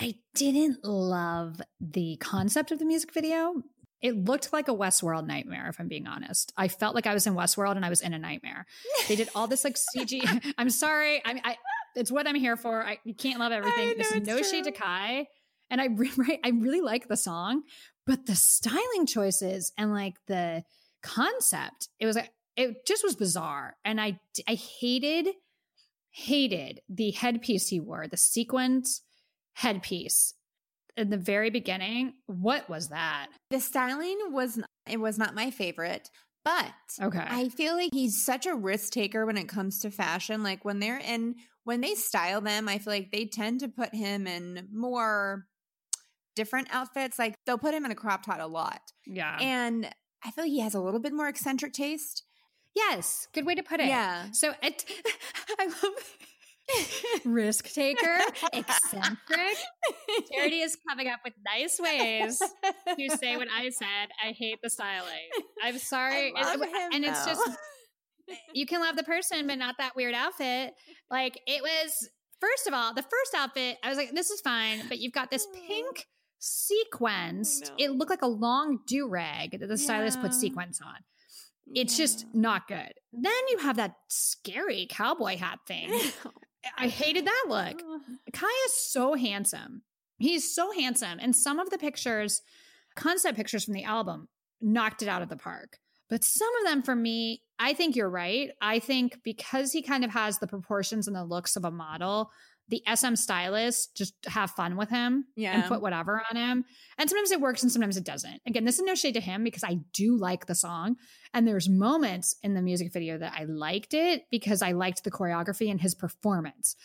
I didn't love the concept of the music video. It looked like a Westworld nightmare, if I'm being honest. I felt like I was in Westworld and I was in a nightmare. They did all this like CG. I'm sorry. I mean, I, it's what I'm here for. I you can't love everything. There's no shade to. Kai. And I, re- right, I really like the song, but the styling choices and like the concept, it was like, it just was bizarre. And I, I hated, hated the headpiece he wore, the sequence headpiece in the very beginning. What was that? The styling was it was not my favorite, but Okay. I feel like he's such a risk taker when it comes to fashion. Like when they're in when they style them, I feel like they tend to put him in more different outfits. Like they'll put him in a crop top a lot. yeah. And I feel like he has a little bit more eccentric taste. yes. Good way to put it. Yeah. So it, I love risk taker, eccentric. Charity is coming up with nice ways to say what I said. I hate the styling. I'm sorry. It- him, and it's just you can love the person, but not that weird outfit. Like it was first of all, the first outfit, I was like, this is fine, but you've got this pink sequenced. It looked like a long do rag that the stylist put Yeah. sequence on. It's just not good. Then you have that scary cowboy hat thing. Oh I hated that look. Kai is so handsome. He's so handsome. And some of the pictures, concept pictures from the album, knocked it out of the park. But some of them for me, I think you're right. I think because he kind of has the proportions and the looks of a model, the SM stylist, just have fun with him Yeah. and put whatever on him. And sometimes it works and sometimes it doesn't. Again, this is no shade to him because I do like the song. And there's moments in the music video that I liked it because I liked the choreography and his performance.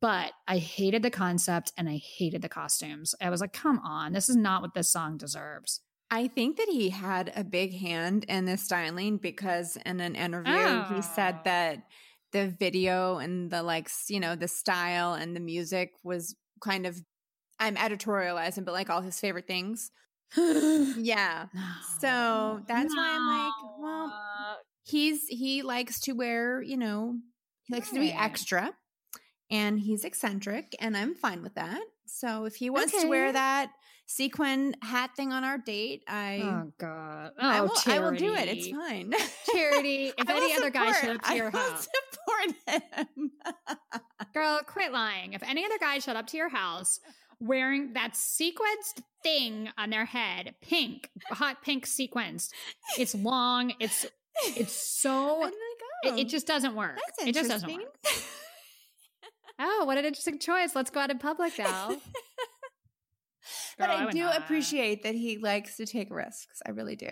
But I hated the concept and I hated the costumes. I was like, come on, this is not what this song deserves. I think that he had a big hand in the styling because in an interview he Oh. said that the video and the like, you know, the style and the music was kind of I'm editorializing, but like all his favorite things. Yeah. So that's why I'm like, well, He's he likes to wear, you know, he likes to be extra and he's eccentric and I'm fine with that. So if he wants to wear that sequin hat thing on our date, I Oh God! Oh, I, will, I will do it. It's fine. Charity, if any other guy showed up to your I house, him. girl, quit lying. If any other guy showed up to your house wearing that sequenced thing on their head, pink, hot pink sequenced, it's long. It's it's so. Like, It, oh, it just doesn't work. that's It just doesn't work. Oh, what an interesting choice. Let's go out in public now. but Girl, I, do not. appreciate that he likes to take risks. I really do.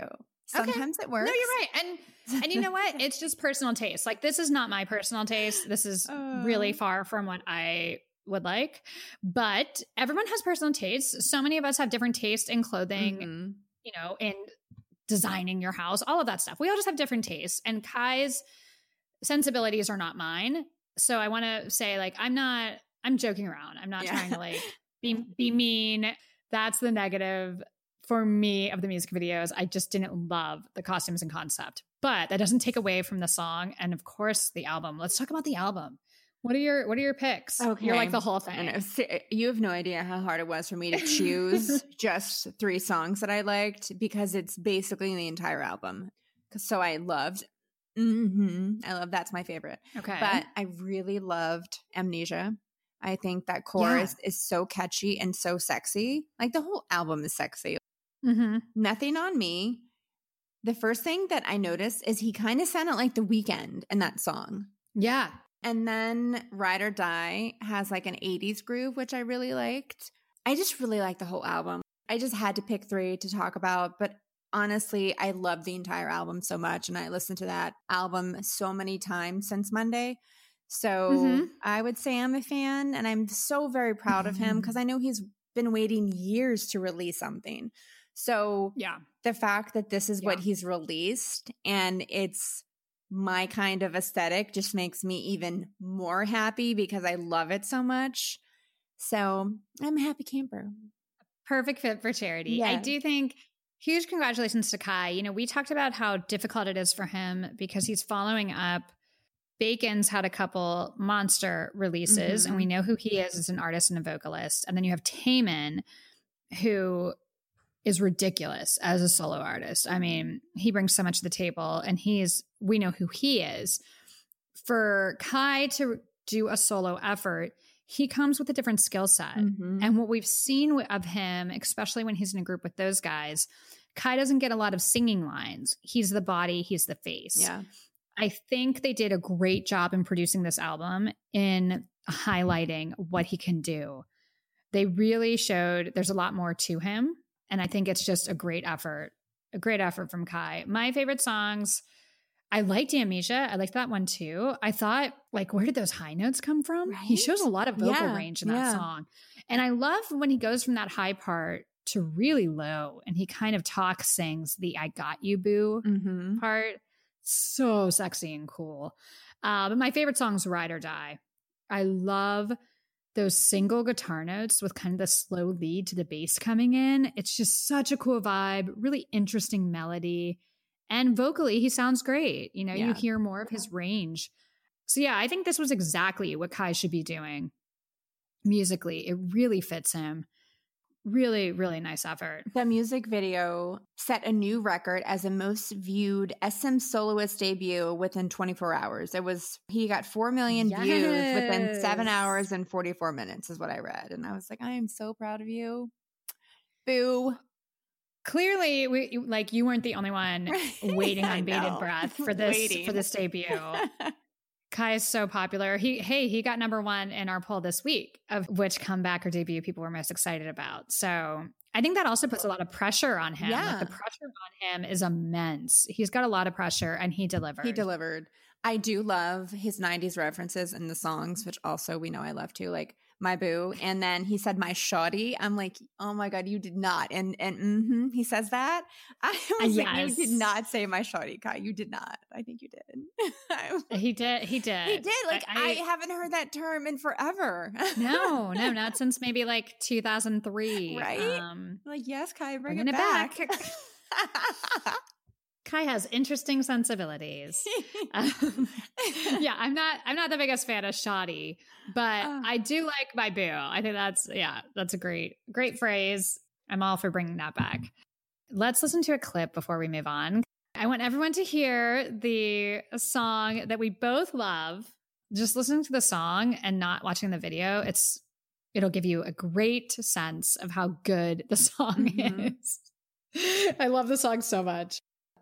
Sometimes it works. No, you're right. And and you know what? It's just personal taste. Like this is not my personal taste. This is really Uh. far from what I would like. But everyone has personal tastes. So many of us have different tastes in clothing, Mhm. you know, in designing your house, all of that stuff. We all just have different tastes. And Kai's sensibilities are not mine. So I want to say, like, I'm not, I'm joking around. I'm not Yeah. trying to like be be mean. That's the negative for me of the music videos. I just didn't love the costumes and concept. But that doesn't take away from the song and of course the album. Let's talk about the album. What are your what are your picks? Okay. You're like the whole thing. You have no idea how hard it was for me to choose just three songs that I liked because it's basically the entire album. So I loved. hmm I love that's my favorite. Okay. But I really loved Amnesia. I think that chorus is so catchy and so sexy. Like the whole album is sexy. Hmm Nothing on me. The first thing that I noticed is he kind of sounded like The Weeknd in that song. Yeah. And then Ride or Die has like an 80s groove, which I really liked. I just really like the whole album. I just had to pick three to talk about, but honestly, I love the entire album so much. And I listened to that album so many times since Monday. So Mhm. I would say I'm a fan and I'm so very proud of him because I know he's been waiting years to release something. So Yeah. the fact that this is what he's released and it's my kind of aesthetic just makes me even more happy because I love it so much. So I'm a happy camper. perfect fit for charity. I do think huge congratulations to Kai. You know, we talked about how difficult it is for him because he's following up. Baekhyun's had a couple monster releases, and we mm-hmm. know who he is as an artist and a vocalist. And then you have Taemin, who is ridiculous as a solo artist. I mean, he brings so much to the table, and he's we know who he is. For Kai to do a solo effort, he comes with a different skill set. Mhm. And what we've seen of him, especially when he's in a group with those guys, Kai doesn't get a lot of singing lines. He's the body, he's the face. Yeah. I think they did a great job in producing this album in highlighting what he can do. They really showed there's a lot more to him. And I think it's just a great effort, a great effort from Kai. My favorite songs, I liked Amnesia. I liked that one too. I thought, like, where did those high notes come from? He shows a lot of vocal Yeah, range in that yeah. song. And I love when he goes from that high part to really low and he kind of talk sings the I got you boo Mm-hmm. part. So sexy and cool. Uh, but my favorite song is Ride or Die. I love those single guitar notes with kind of the slow lead to the bass coming in. It's just such a cool vibe, really interesting melody. And vocally, he sounds great. You know, you hear more of his range. So, yeah, I think this was exactly what Kai should be doing musically. It really fits him. Really, really nice effort. The music video set a new record as the most viewed SM soloist debut within 24 hours. It was, he got 4 million views within seven hours and 44 minutes, is what I read. And I was like, I am so proud of you. Boo. Clearly, we, like you weren't the only one waiting on bated breath for this for this debut. Kai is so popular. He hey, he got number one in our poll this week of which comeback or debut people were most excited about. So I think that also puts a lot of pressure on him. Like Yeah. the pressure on him is immense. He's got a lot of pressure and he delivered. He delivered. I do love his 90s references in the songs, which also we know I love too, like my boo. And then he said my shoddy. I'm like, oh my God, you did not. And and mm-hmm, he says that. I was like, you did not say my shoddy, Kai. You did not. I think you did. He did. He did. he did. Like I, I- haven't heard that term in forever. no, no, not since maybe like 2003. Right? Um, like, yes, Kai, bring it it back. back. Kai has interesting sensibilities. Um, yeah, I'm not. I'm not the biggest fan of shoddy, but Oh. I do like my boo. I think that's yeah, that's a great, great phrase. I'm all for bringing that back. Let's listen to a clip before we move on. I want everyone to hear the song that we both love. Just listening to the song and not watching the video, it's it'll give you a great sense of how good the song Mhm. is. I love the song so much.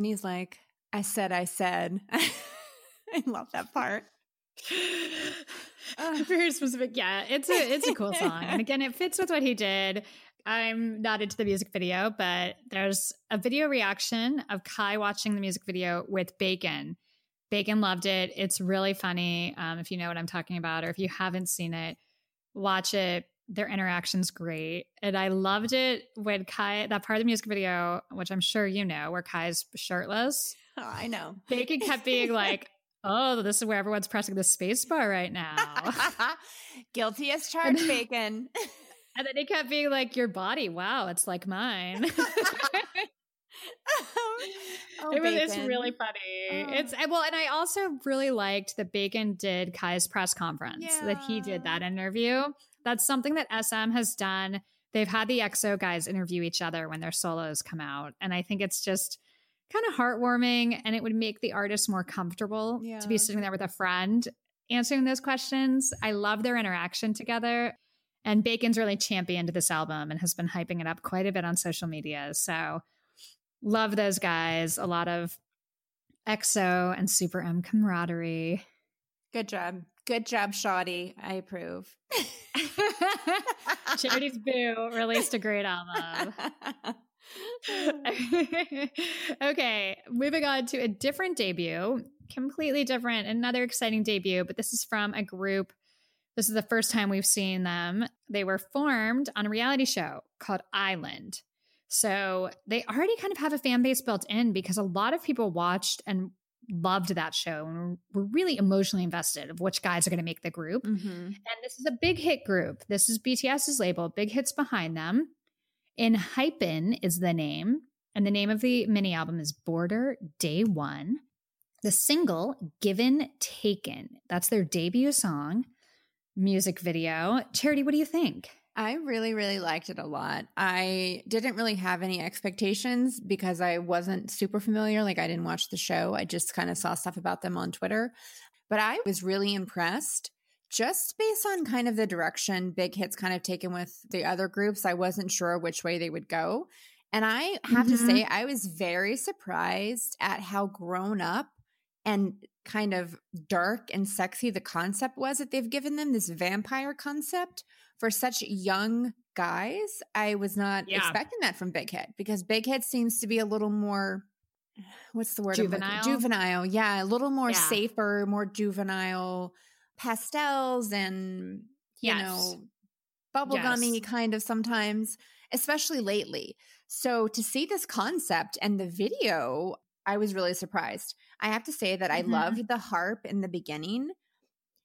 when he's like, I said, I said. I love that part. Very specific. Yeah, it's a it's a cool song, and again, it fits with what he did. I'm not into the music video, but there's a video reaction of Kai watching the music video with Baekhyun. Baekhyun loved it. It's really funny. Um, if you know what I'm talking about, or if you haven't seen it, watch it. Their interaction's great, and I loved it when Kai that part of the music video, which I'm sure you know, where Kai's shirtless. Oh, I know. Baekhyun kept being like, Oh, this is where everyone's pressing the space bar right now. Guilty as charged, Baekhyun. and then he kept being like, Your body, wow, it's like mine. Oh, it was, it's really funny. Oh. It's well, and I also really liked that Baekhyun did Kai's press conference. That he did that interview. That's something that SM has done. They've had the EXO guys interview each other when their solos come out, and I think it's just kind of heartwarming, and it would make the artist more comfortable to be sitting there with a friend answering those questions. I love their interaction together. And Baekhyun's really championed this album and has been hyping it up quite a bit on social media. So love those guys. A lot of EXO and Super M camaraderie. Good job. Good job, Shoddy. I approve. Charity's Boo released a great album. okay, moving on to a different debut, completely different, another exciting debut, but this is from a group. This is the first time we've seen them. They were formed on a reality show called I-LAND. So they already kind of have a fan base built in because a lot of people watched and loved that show and were really emotionally invested of which guys are going to make the group. Mhm. And this is a big hit group. This is BTS's label, big hits behind them. ENHYPEN is the name, and the name of the mini album is Border Day One. The single, Given Taken, that's their debut song, music video. Charity, what do you think? I really, really liked it a lot. I didn't really have any expectations because I wasn't super familiar. Like, I didn't watch the show. I just kind of saw stuff about them on Twitter. But I was really impressed just based on kind of the direction Big Hits kind of taken with the other groups. I wasn't sure which way they would go. And I have to Mhm. say, I was very surprised at how grown up and kind of dark and sexy the concept was that they've given them this vampire concept for such young guys. I was not Yeah. expecting that from Big Hit because Big Hit seems to be a little more what's the word Juvenile? juvenile yeah a little more Yeah. safer more juvenile pastels and you Yes. know bubblegummy Yes. kind of sometimes especially lately so to see this concept and the video i was really surprised i have to say that i Mhm. loved the harp in the beginning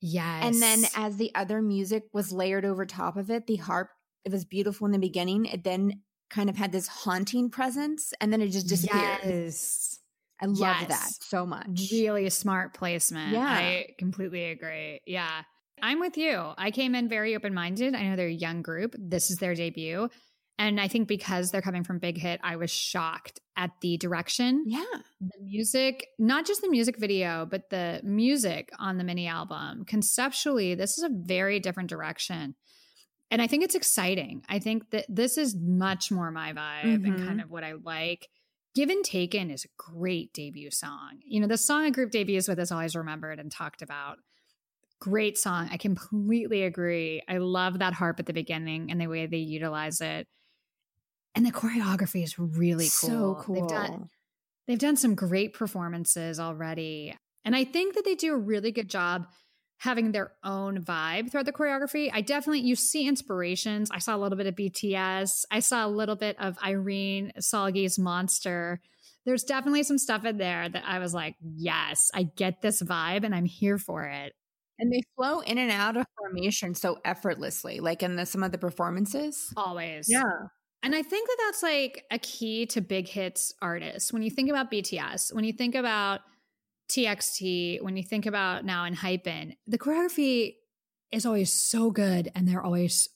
Yes. and then as the other music was layered over top of it, the harp, it was beautiful in the beginning. It then kind of had this haunting presence and then it just disappeared. Yes. I love that so much. Really smart placement. Yeah. I completely agree. Yeah. I'm with you. I came in very open minded. I know they're a young group. This is their debut. And I think because they're coming from Big Hit, I was shocked at the direction. Yeah. The music, not just the music video, but the music on the mini album. Conceptually, this is a very different direction. And I think it's exciting. I think that this is much more my vibe and Mhm. kind of what I like. Given Taken is a great debut song. You know, the song a group debuts with is always remembered and talked about. Great song. I completely agree. I love that harp at the beginning and the way they utilize it. And the choreography is really cool. So cool. They've done they've done some great performances already. And I think that they do a really good job having their own vibe throughout the choreography. I definitely you see inspirations. I saw a little bit of BTS. I saw a little bit of Irene Seulgi's Monster. There's definitely some stuff in there that I was like, yes, I get this vibe and I'm here for it. and they flow in and out of formation so effortlessly, like in the, some of the performances. Always. Yeah. And I think that that's like a key to big hits artists. When you think about BTS, when you think about TXT, when you think about now ENHYPEN, the choreography is always so good and they're always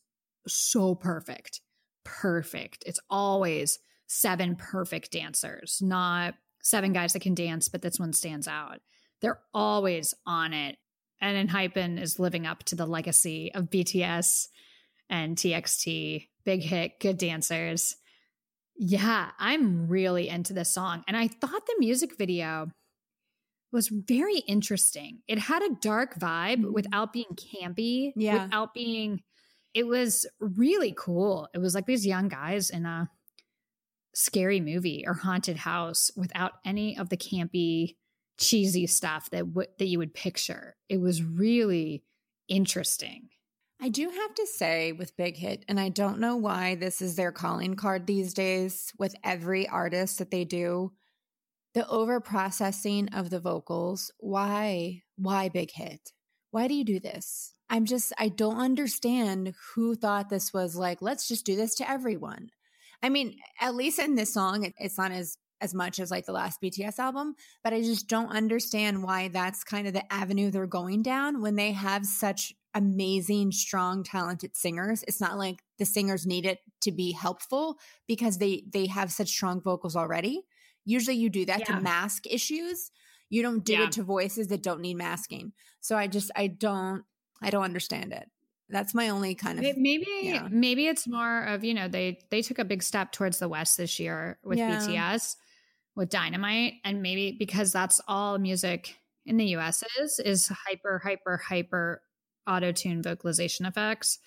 so perfect. Perfect. It's always seven perfect dancers, not seven guys that can dance, but this one stands out. They're always on it. ENHYPEN is living up to the legacy of BTS and TXT. Big hit, good dancers. Yeah, I'm really into this song. And I thought the music video was very interesting. It had a dark vibe Mhm. without being campy, Yeah. without being, it was really cool. It was like these young guys in a scary movie or haunted house without any of the campy, cheesy stuff that w- that you would picture. It was really interesting. I do have to say with Big Hit, and I don't know why this is their calling card these days with every artist that they do. The over processing of the vocals. Why? Why big hit? Why do you do this? I'm just, I don't understand who thought this was like, let's just do this to everyone. I mean, at least in this song, it's not as as much as like the last BTS album, but I just don't understand why that's kind of the avenue they're going down when they have such amazing, strong, talented singers. It's not like the singers need it to be helpful because they they have such strong vocals already. Usually you do that Yeah. to mask issues. You don't do Yeah. it to voices that don't need masking. So I just I don't I don't understand it. That's my only kind of Maybe yeah. maybe it's more of you know they they took a big step towards the west this year with. BTS with Dynamite and maybe because that's all music in the US is is hyper hyper hyper auto tune vocalization effects.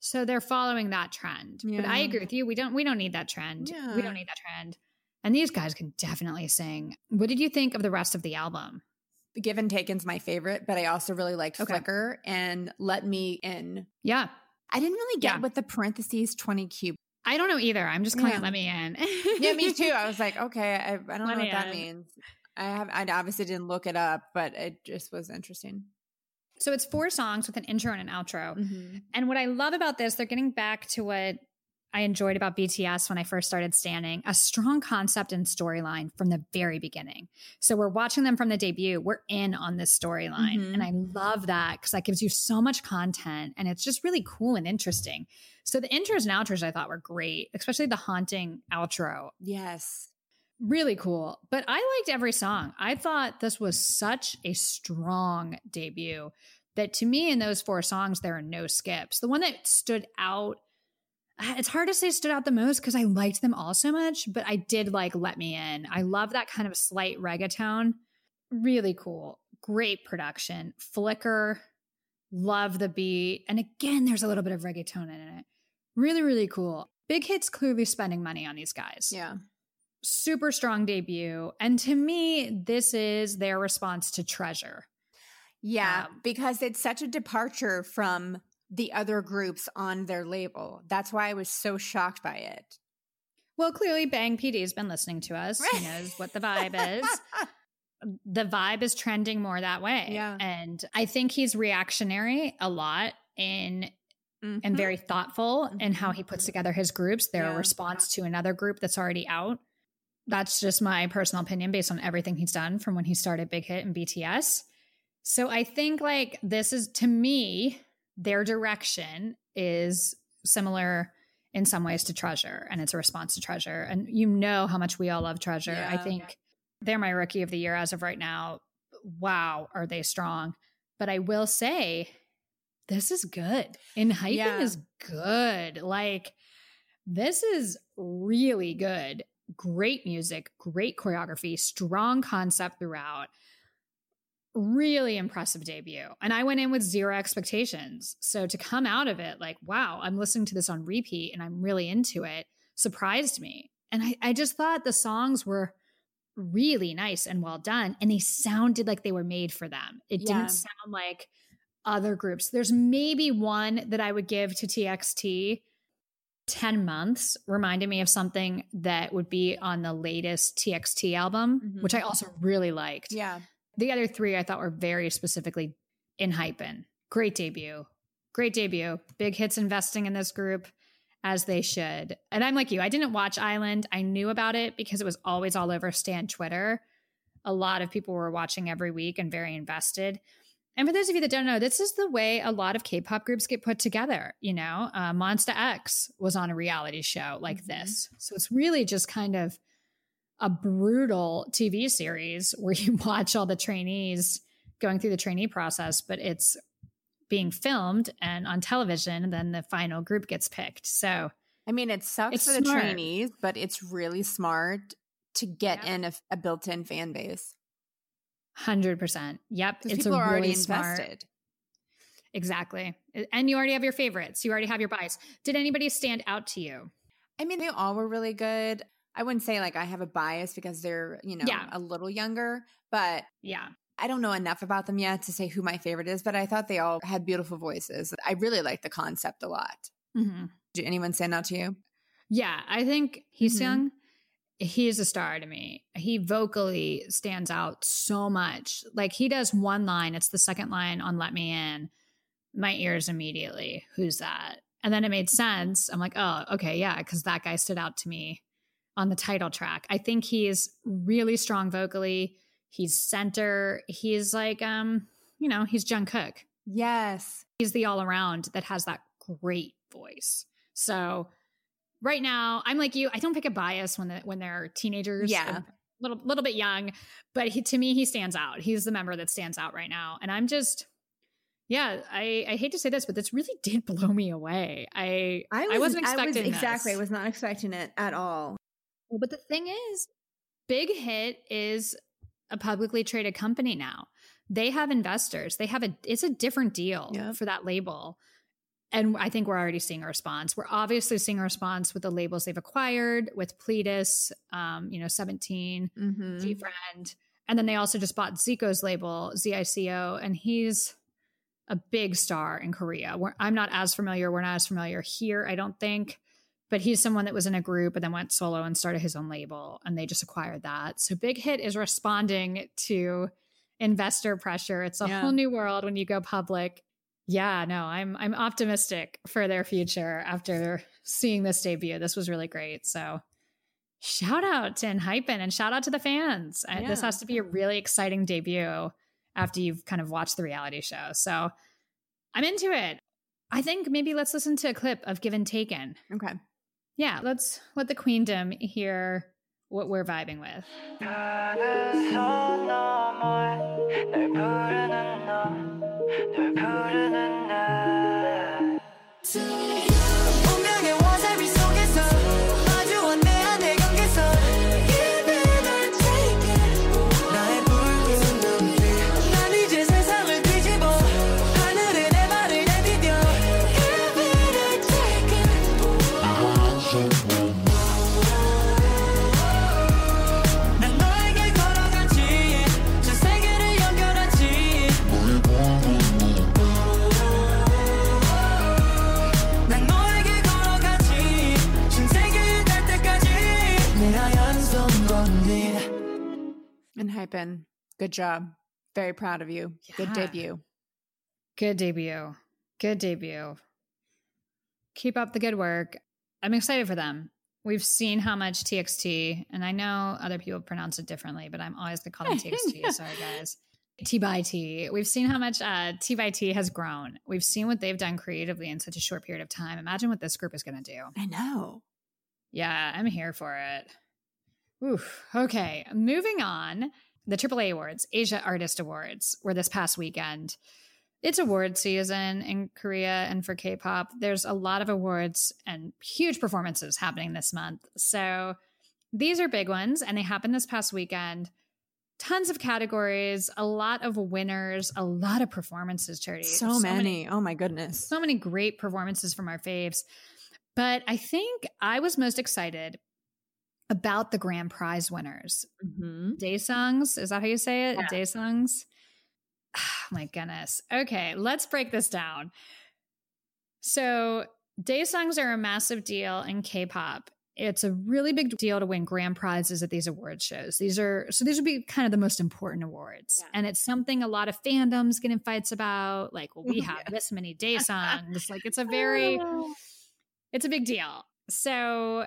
So they're following that trend. But I agree with you. We don't we don't need that trend. We don't need that trend. And these guys can definitely sing. What did you think of the rest of the album? Give and Taken's my favorite, but I also really liked Okay. Flicker and Let Me In. Yeah. I didn't really get Yeah. what the parentheses 20 cube. I don't know either. I'm just calling Yeah. it let me in. Yeah, me too. I was like, okay, I, I don't know what me that in. means. I have I obviously didn't look it up, but it just was interesting. So it's four songs with an intro and an outro. Mm-hmm. And what I love about this, they're getting back to what I enjoyed about BTS when I first started standing a strong concept and storyline from the very beginning. So we're watching them from the debut. We're in on this storyline. Mhm. And I love that because that gives you so much content and it's just really cool and interesting. So the intros and outros I thought were great, especially the haunting outro Yes. really cool. But I liked every song. I thought this was such a strong debut that to me, in those four songs, there are no skips. The one that stood out, it's hard to say stood out the most because I liked them all so much, but I did like Let Me In. I love that kind of slight reggaeton. Really cool. Great production. Flicker. Love the beat. And again, there's a little bit of reggaeton in it. Really, really cool. Big Hit's clearly spending money on these guys Yeah. super strong debut. And to me, this is their response to Treasure. Yeah, Um, because it's such a departure from the other groups on their label. That's why I was so shocked by it. Well, clearly, Bang PD has been listening to us. He knows what the vibe is. The vibe is trending more that way. Yeah. And I think he's reactionary a lot in and Mhm. very thoughtful in how he puts together his groups. They're Yeah. response to another group that's already out. That's just my personal opinion based on everything he's done from when he started Big Hit and BTS. So I think like this is to me, their direction is similar in some ways to Treasure, and it's a response to Treasure. And you know how much we all love Treasure. I think they're my rookie of the year as of right now. Wow, are they strong? But I will say, this is good. ENHYPEN Yeah. is good. Like this is really good. Great music, great choreography, strong concept throughout. Really impressive debut. And I went in with zero expectations. So to come out of it like, wow, I'm listening to this on repeat and I'm really into it, surprised me. And I, I just thought the songs were really nice and well done. And they sounded like they were made for them. It Yeah. didn't sound like other groups. There's maybe one that I would give to TXT 10 months reminded me of something that would be on the latest TXT album, Mhm. which I also really liked. Yeah. The other three I thought were very specifically ENHYPEN. Great debut. Great debut. Big hits investing in this group as they should. And I'm like you, I didn't watch I-LAND. I knew about it because it was always all over Stan Twitter. A lot of people were watching every week and very invested. And for those of you that don't know, this is the way a lot of K-pop groups get put together. You know, uh, Monsta X was on a reality show like Mhm. this, so it's really just kind of a brutal TV series where you watch all the trainees going through the trainee process, but it's being filmed and on television, and then the final group gets picked. So I mean, it sucks It's for the smart. trainees, but it's really smart to get Yeah. in a, a built-in fan base hundred percent, yep, it's people a are already really smart. invested. Exactly, and you already have your favorites. You already have your bias. Did anybody stand out to you? I mean, they all were really good. I wouldn't say like I have a bias because they're, you know, Yeah. a little younger, but Yeah, I don't know enough about them yet to say who my favorite is, but I thought they all had beautiful voices. I really like the concept a lot. hmm Did anyone stand out to you? yeah. I think Heeseung he is a star to me. He vocally stands out so much. Like he does one line, it's the second line on Let Me In. My ears immediately, who's that? And then it made sense. I'm like, oh, okay, yeah, because that guy stood out to me on the title track. I think he's really strong vocally. He's center. He's like, um, you know, he's Jungkook. Yes. He's the all around that has that great voice. So right now, I'm like you. I don't pick a bias when the, when they're teenagers. Yeah. a little little bit young, but he, to me, he stands out. He's the member that stands out right now, and I'm just. Yeah, I, I hate to say this, but this really did blow me away. I I, wasn't expecting I was, exactly. I was not expecting it at all. Well, But the thing is, Big Hit is a publicly traded company now. They have investors. They have a it's a different deal for that label. And I think we're already seeing a response. We're obviously seeing a response with the labels they've acquired, with Pledis, um, you know, 17, Mm-hmm. G Friend. And then they also just bought Zico's label, ZICO, and he's a big star in Korea. We're, I'm not as familiar. We're not as familiar here, I don't think. But he's someone that was in a group and then went solo and started his own label, and they just acquired that. So Big Hit is responding to investor pressure. It's a Yeah. whole new world when you go public. Yeah, no, I'm I'm optimistic for their future after seeing this debut. This was really great. So shout out to ENHYPEN and shout out to the fans. Uh, This has to be a really exciting debut after you've kind of watched the reality show. So I'm into it. I think maybe let's listen to a clip of Given Taken. Okay. Yeah, let's let the queendom hear what we're vibing with. 널 부르는 날. ENHYPEN, good job. Very proud of you. Good debut. Good debut. Good debut. Keep up the good work. I'm excited for them. We've seen how much TXT, and I know other people pronounce it differently, but I'm always going to call them TXT. Sorry, guys. T by T. We've seen how much uh, T by T has grown. We've seen what they've done creatively in such a short period of time. Imagine what this group is going to do. I know. Yeah, I'm here for it. Oof. Okay, moving on. The AAA Awards, Asia Artist Awards, were this past weekend. It's award season in Korea and for K pop. There's a lot of awards and huge performances happening this month. So these are big ones, and they happened this past weekend. Tons of categories, a lot of winners, a lot of performances, Charity. So, many. Oh my goodness. So many great performances from our faves. But I think I was most excited about the grand prize winners. Mm-hmm. Daesangs, is that how you say it? Yeah. Daesangs. Oh, my goodness. Okay, let's break this down. So, daesangs are a massive deal in K-pop. It's a really big deal to win grand prizes at these award shows. These are so these would be kind of the most important awards. Yeah. And it's something a lot of fandoms get in fights about. Like, well, we have Yeah. this many daesangs. like it's a very it's a big deal. So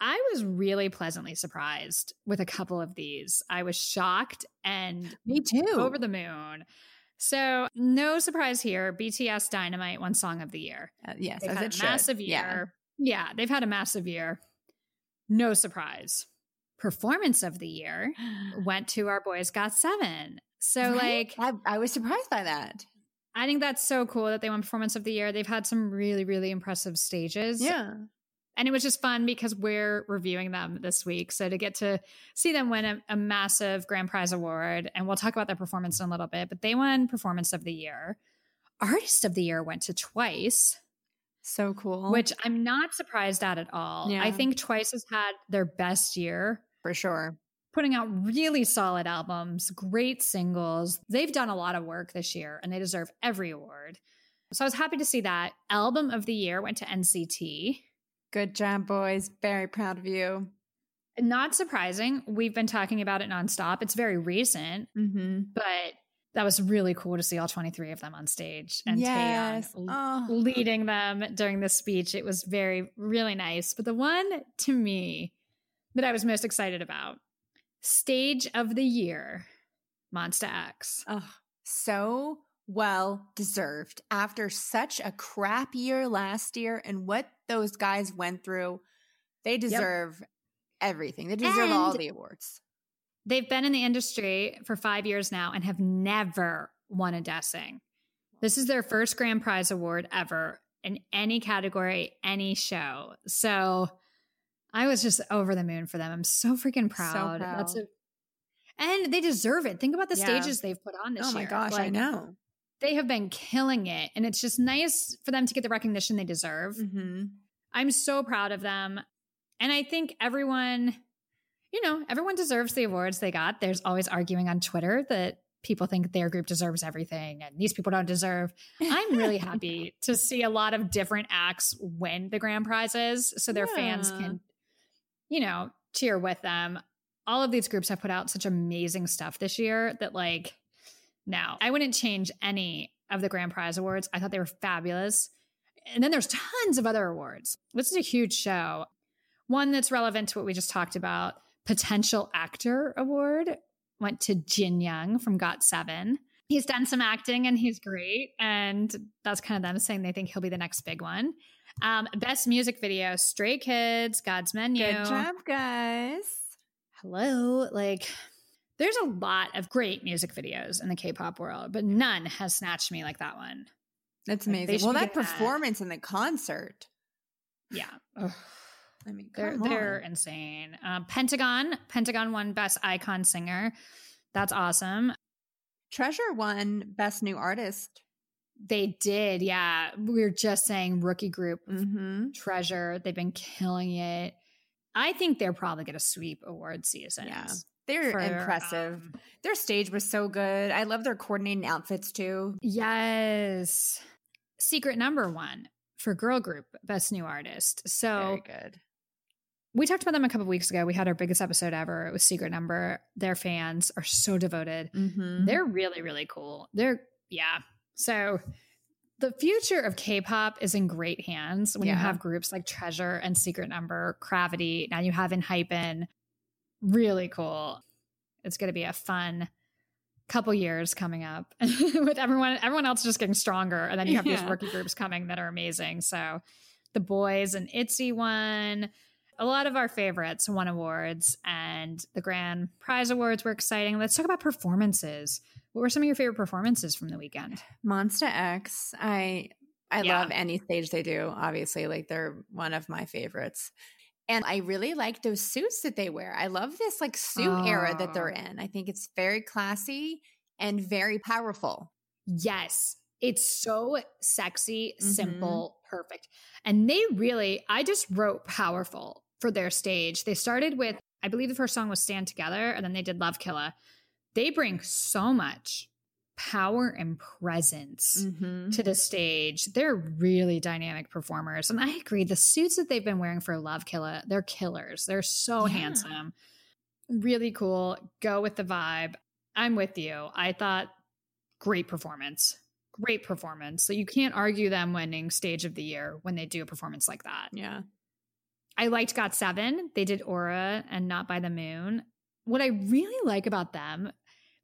I was really pleasantly surprised with a couple of these. I was shocked and Me too. over the moon. So, no surprise here. BTS Dynamite won Song of the Year. Uh, yes, They've had a should. massive Yeah. year. Yeah. they've had a massive year. No surprise. Performance of the year went to our boys got seven. So, Right? like, I, I was surprised by that. I think that's so cool that they won Performance of the Year. They've had some really, really impressive stages. Yeah. And it was just fun because we're reviewing them this week. So to get to see them win a, a massive grand prize award, and we'll talk about their performance in a little bit, but they won Performance of the Year. Artist of the Year went to Twice, So cool. which I'm not surprised at at all. Yeah. I think Twice has had their best year, for sure. putting out really solid albums, great singles. They've done a lot of work this year and they deserve every award. So I was happy to see that. Album of the Year went to NCT. Good job, boys. Very proud of you. Not surprising. We've been talking about it nonstop. It's very recent, Mm-hmm. but that was really cool to see all 23 of them on stage and Yes. Oh. leading them during the speech. It was very, really nice. But the one to me that I was most excited about, stage of the year, Monsta X. Oh, so well deserved after such a crap year last year and what those guys went through. They deserve everything. They deserve all the awards. They've been in the industry for five years now and have never won a Daesang. This is their first grand prize award ever in any category, any show. So I was just over the moon for them. I'm so freaking proud. That's proud. a, and they deserve it. Think about the Yeah. stages they've put on this Oh my year. gosh, I know. They have been killing it. And it's just nice for them to get the recognition they deserve. Mm-hmm. I'm so proud of them. And I think everyone, you know, everyone deserves the awards they got. There's always arguing on Twitter that people think their group deserves everything and these people don't deserve. I'm really happy to see a lot of different acts win the grand prizes so their fans can, you know, cheer with them. All of these groups have put out such amazing stuff this year that, like, now I wouldn't change any of the grand prize awards. I thought they were fabulous. And then there's tons of other awards. This is a huge show. One that's relevant to what we just talked about Potential Actor Award went to Jin Young from Got Seven. He's done some acting and he's great. And that's kind of them saying they think he'll be the next big one. Um, best music video Stray Kids, God's Menu. Good job, guys. Hello. Like, there's a lot of great music videos in the K pop world, but none has snatched me like that one. That's amazing. should Well, that getting that. performance in the concert. Yeah. Ugh. I mean, They're come they're insane. Um, Pentagon, Pentagon won Best Icon Singer. That's awesome. Treasure won Best New Artist. They did, yeah. We were just saying rookie group Mm-hmm. Treasure. They've been killing it. I think they're probably going to sweep award seasons. Yeah. They're for, impressive. um, their stage was so good. I love their coordinating outfits too. yes. Secret number won for girl group, best new artist. So Very good. we talked about them a couple weeks ago. We had our biggest episode ever. It was Secret Number. Their fans are so devoted. Mm-hmm. They're really, really cool. They're, yeah. So the future of K pop is in great hands when you have groups like Treasure and Secret Number, Cravity. Now you have ENHYPEN. Really cool. It's going to be a fun couple years coming up with everyone everyone else just getting stronger and then you have these Yeah. rookie groups coming that are amazing so the boys and itzy won a lot of our favorites won awards and the grand prize awards were exciting let's talk about performances what were some of your favorite performances from the weekend Monsta X. I I Yeah. love any stage they do. Obviously, like they're one of my favorites. And I really like those suits that they wear. I love this like suit era that they're Oh. in. I think it's very classy and very powerful. Yes. It's so sexy, Mhm. simple, perfect. And they really, I just wrote powerful for their stage. They started with, I believe the first song was Stand Together, and then they did Love Killa. They bring so much power and presence Mm-hmm. to the stage. They're really dynamic performers. And I agree. The suits that they've been wearing for Love Killa, they're killers. They're so Yeah. handsome. Really cool. Go with the vibe. I'm with you. I thought great performance. Great performance. So you can't argue them winning stage of the year when they do a performance like that. Yeah. I liked Got Seven. They did Aura and Not by the Moon. What I really like about them,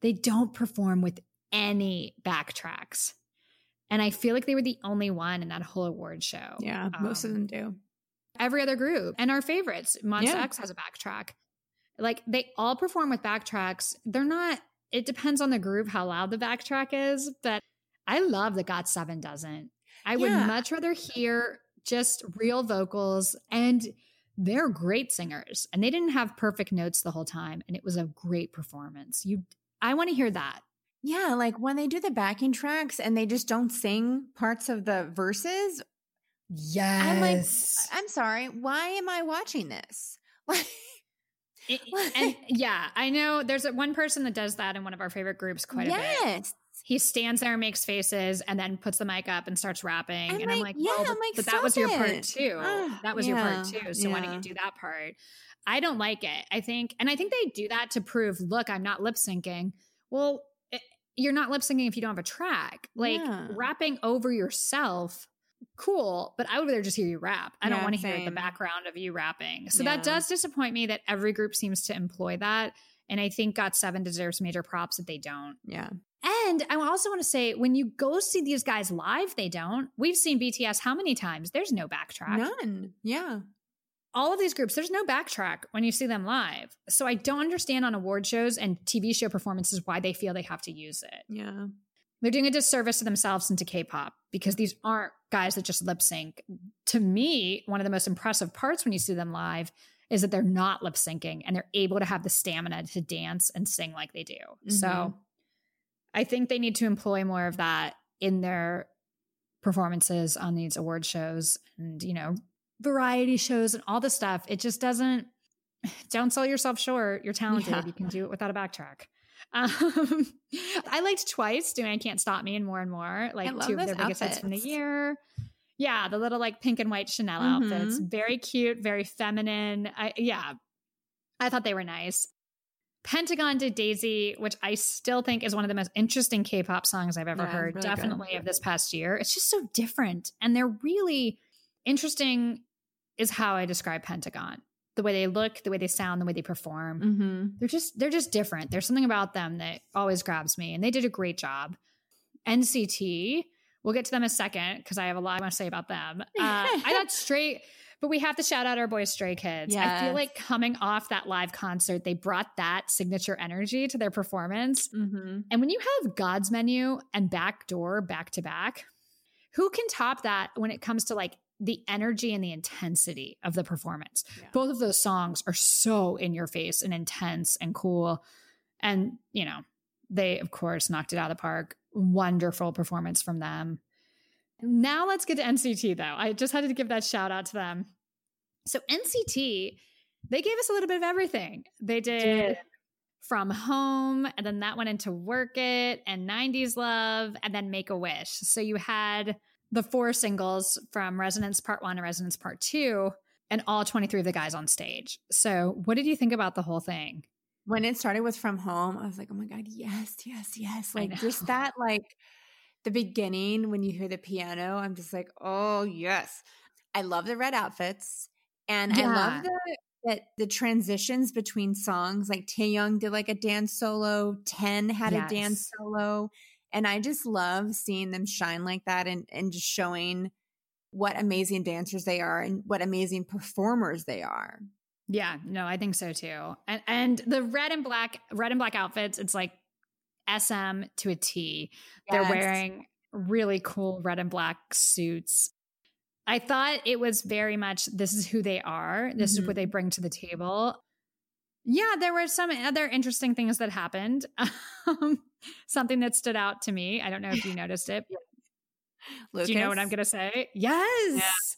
they don't perform with any backtracks. And I feel like they were the only one in that whole award show. Yeah. Most of Um, them do. Every other group and our favorites, Monsta Yeah. X has a backtrack. Like they all perform with backtracks. They're not, it depends on the group how loud the backtrack is, but I love that Got Seven doesn't. I would Yeah. much rather hear just real vocals and they're great singers and they didn't have perfect notes the whole time and it was a great performance. You I want to hear that. Yeah, like when they do the backing tracks and they just don't sing parts of the verses. Yes. I'm like, I'm sorry, why am I watching this? Like, and yeah, I know there's a, one person that does that in one of our favorite groups quite a bit. yes. He stands there and makes faces and then puts the mic up and starts rapping. I'm and I'm like, like, yeah, but, like, but that was your part it. too. Ah, that was your part too. So why don't you do that part? I don't like it. I think, and I think they do that to prove, look, I'm not lip syncing. Well, it, you're not lip syncing if you don't have a track. Like Yeah. rapping over yourself, cool, but I would rather just hear you rap. I don't want to hear the background of you rapping. So Yeah. that does disappoint me that every group seems to employ that. And I think Got Seven deserves major props that they don't. Yeah. And I also want to say, when you go see these guys live, they don't. We've seen BTS how many times? There's no backtrack. None. Yeah. All of these groups, there's no backtrack when you see them live. So I don't understand on award shows and TV show performances why they feel they have to use it. Yeah. They're doing a disservice to themselves and to K-pop because these aren't guys that just lip sync. To me, one of the most impressive parts when you see them live is that they're not lip syncing and they're able to have the stamina to dance and sing like they do. So Mhm. I think they need to employ more of that in their performances on these award shows and, you know, variety shows and all this stuff. It just doesn't, don't sell yourself short. You're talented. Yeah. You can do it without a backtrack. Um, I liked Twice doing I Can't Stop Me and more and more, like two of their biggest hits from the year. Yeah, the little like pink and white Chanel Mhm. outfits. Very cute, very feminine. I, yeah, I thought they were nice. Pentagon did Daisy, which I still think is one of the most interesting K pop songs I've ever Yeah, heard, really good. definitely of this past year. It's just so different. And they're really interesting, is how I describe Pentagon. The way they look, the way they sound, the way they perform. Mm-hmm. They're just they're just different. There's something about them that always grabs me, and they did a great job. NCT, we'll get to them in a second because I have a lot I want to say about them. Uh, I thought straight, but we have to shout out our boys Stray Kids. I feel like coming off that live concert, they brought that signature energy to their performance. Mm-hmm. And when you have God's Menu and Backdoor back to back, who can top that when it comes to like the energy and the intensity of the performance? Yeah. Both of those songs are so in your face and intense and cool. And, you know, they, of course, knocked it out of the park. Wonderful performance from them. Now let's get to NCT, though. I just had to give that shout out to them. So, NCT, they gave us a little bit of everything. They did Did. from home and then that went into work it and 90s love and then make a wish so you had the four singles from resonance part one and resonance part two and all 23 of the guys on stage so what did you think about the whole thing When it started with From Home, I was like, oh my God, yes, yes, yes. Like just that, like the beginning when you hear the piano, I'm just like, oh yes. I love the red outfits. And I love the that the transitions between songs. Like Taeyong did like a dance solo, Ten had a dance solo. And I just love seeing them shine like that and, and just showing what amazing dancers they are and what amazing performers they are. yeah no i think so too and, and the red and black red and black outfits it's like sm to a t They're wearing really cool red and black suits. I thought it was very much this is who they are. This is Mhm. what they bring to the table. Yeah, there were some other interesting things that happened. Um, something that stood out to me. I don't know if you noticed it. Do you know what I'm going to say? Yes.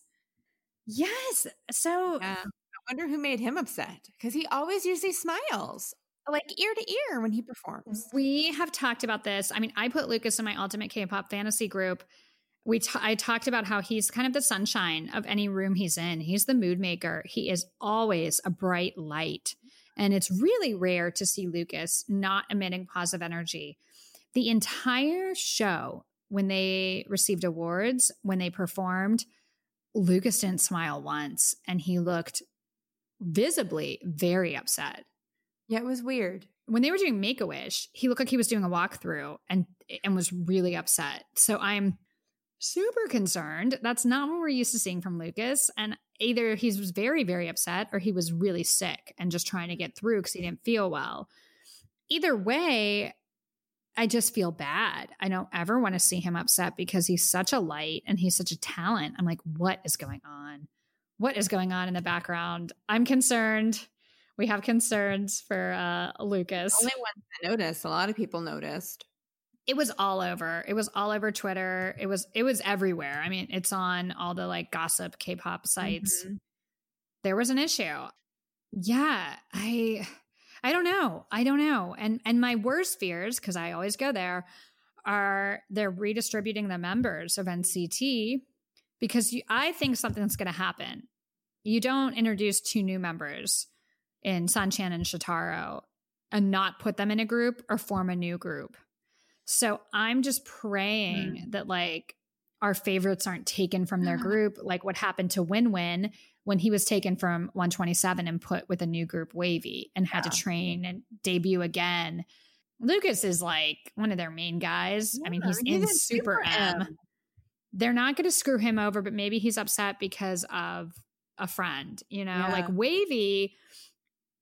Yes. So Yeah. I wonder who made him upset because he always usually smiles like ear to ear when he performs. We have talked about this. I mean, I put Lucas in my ultimate K-pop fantasy group. We t- I talked about how he's kind of the sunshine of any room he's in. He's the mood maker. He is always a bright light. And it's really rare to see Lucas not emitting positive energy. The entire show, when they received awards, when they performed, Lucas didn't smile once and he looked visibly very upset Yeah, it was weird. when they were doing Make a Wish, he looked like he was doing a walkthrough and and was really upset. So I'm super concerned. That's not what we're used to seeing from Lucas. And either he was very, very upset or he was really sick and just trying to get through because he didn't feel well. Either way, I just feel bad. I don't ever want to see him upset because he's such a light and he's such a talent. I'm like, what is going on? What is going on in the background? I'm concerned. We have concerns for uh, Lucas. Only one that noticed. A lot of people noticed. It was all over. It was all over Twitter. It was it was everywhere. I mean, it's on all the like gossip K-pop sites. Mhm. There was an issue. Yeah, I I don't know. I don't know. And and my worst fears cuz I always go there are they're redistributing the members of NCT because you, I think something's going to happen. You don't introduce two new members in Sungchan and Shotaro and not put them in a group or form a new group. So I'm just praying Hmm. that like our favorites aren't taken from their group, like what happened to Win Win when he was taken from 127 and put with a new group WayV and had to train and debut again. Lucas is like one of their main guys. I mean, he's Yeah, in he's Super M. They're not going to screw him over, but maybe he's upset because of a friend, you know, Yeah. like WayV.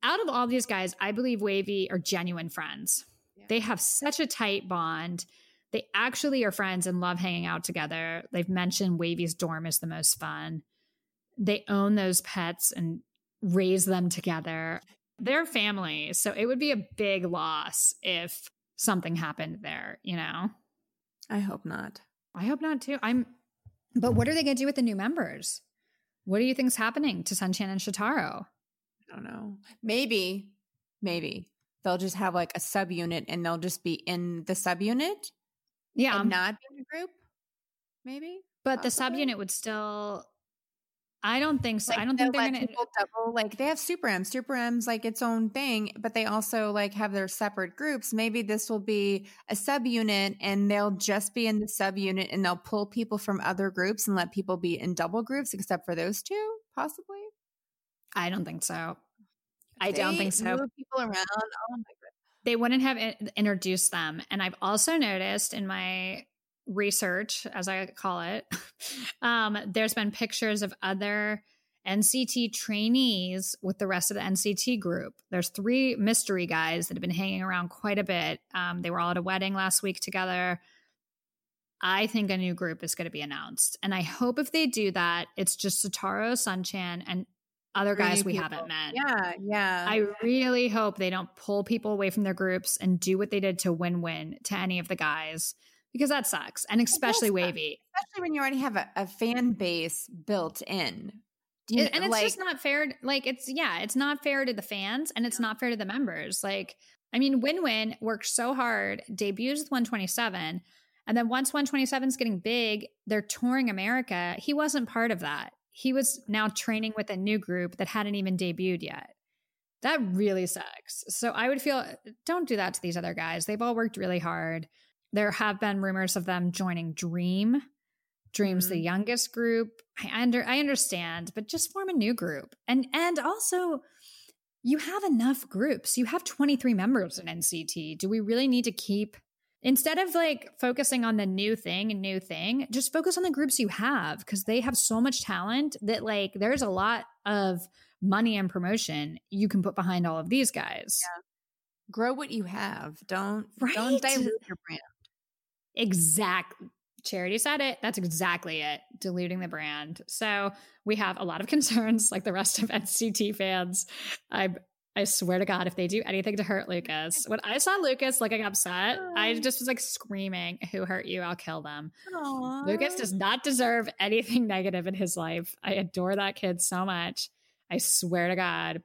Out of all these guys, I believe WayV are genuine friends. Yeah. They have such a tight bond. They actually are friends and love hanging out together. They've mentioned WayV's dorm is the most fun. They own those pets and raise them together. They're family. So it would be a big loss if something happened there, you know? I hope not. I hope not too. I'm but what are they gonna do with the new members? What do you think's happening to Sungchan and Shotaro? I don't know. Maybe, maybe they'll just have like a subunit and they'll just be in the subunit Yeah, and um not in a group. Maybe. but the possibly. subunit would still I don't think so. Like, I don't think they're gonna double. Like they have Super M. Super M's like its own thing, but they also like have their separate groups. Maybe this will be a subunit, and they'll just be in the subunit, and they'll pull people from other groups and let people be in double groups, except for those two, possibly. I don't think so. I don't think so. Move people around. Oh my god. they wouldn't have in- introduced them. And I've also noticed in my research, as I call it, um, there's been pictures of other NCT trainees with the rest of the NCT group. There's three mystery guys that have been hanging around quite a bit. Um, they were all at a wedding last week together. I think a new group is going to be announced. And I hope if they do that, it's just Shotaro, Sungchan, and other guys we people. haven't met. Yeah, yeah. I really hope they don't pull people away from their groups and do what they did to Win Win to any of the guys because that sucks. And especially. WayV. Especially when you already have a, a fan base built in. Do you- And, and it's like, just not fair. Like, it's, yeah, it's not fair to the fans and it's not fair to the members. Like, I mean, Win Win worked so hard, debuts with 127. And then once 127 is getting big, they're touring America. He wasn't part of that. He was now training with a new group that hadn't even debuted yet. That really sucks. So I would feel don't do that to these other guys. They've all worked really hard. There have been rumors of them joining Dream. Dream's the Mhm. youngest group. I under I understand, but just form a new group. And and also you have enough groups. You have 23 members in NCT. Do we really need to keep instead of like focusing on the new thing and new thing, just focus on the groups you have because they have so much talent that like there's a lot of money and promotion you can put behind all of these guys. grow what you have. Don't Right? don't dilute your brand. Exact. Charity said it. That's exactly it. Diluting the brand. So we have a lot of concerns, like the rest of NCT fans. I I swear to God, if they do anything to hurt Lucas, when I saw Lucas looking upset, I just was like screaming, "Who hurt you? I'll kill them." Lucas does not deserve anything negative in his life. I adore that kid so much. I swear to God.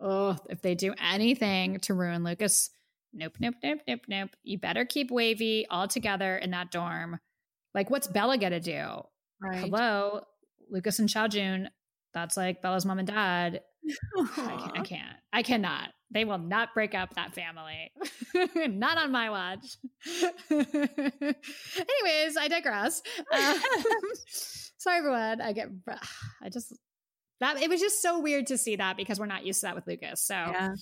Oh, if they do anything to ruin Lucas, nope, nope, nope, nope, nope. You better keep WayV all together in that dorm. Like, what's Bella gonna do? right. Hello, Lucas and Xiaojun. That's like Bella's mom and dad. I, can't, I can't. I cannot. They will not break up that family. not on my watch. Anyways, I digress. Uh, sorry, everyone. I get. I just that it was just so weird to see that because we're not used to that with Lucas. So Yeah.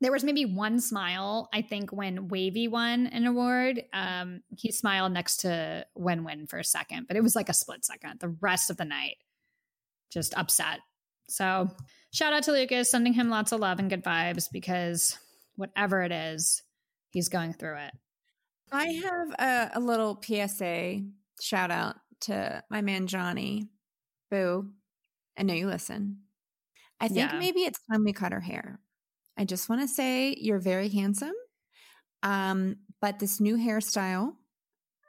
there was maybe one smile i think when WayV won an award um he smiled next to win win for a second but it was like a split second the rest of the night just upset so shout out to lucas sending him lots of love and good vibes because whatever it is he's going through it I have a, a little PSA shout out to my man Johnny. Boo. I know you listen. I think Yeah. maybe it's time we cut her hair. I just want to say you're very handsome. Um, but this new hairstyle,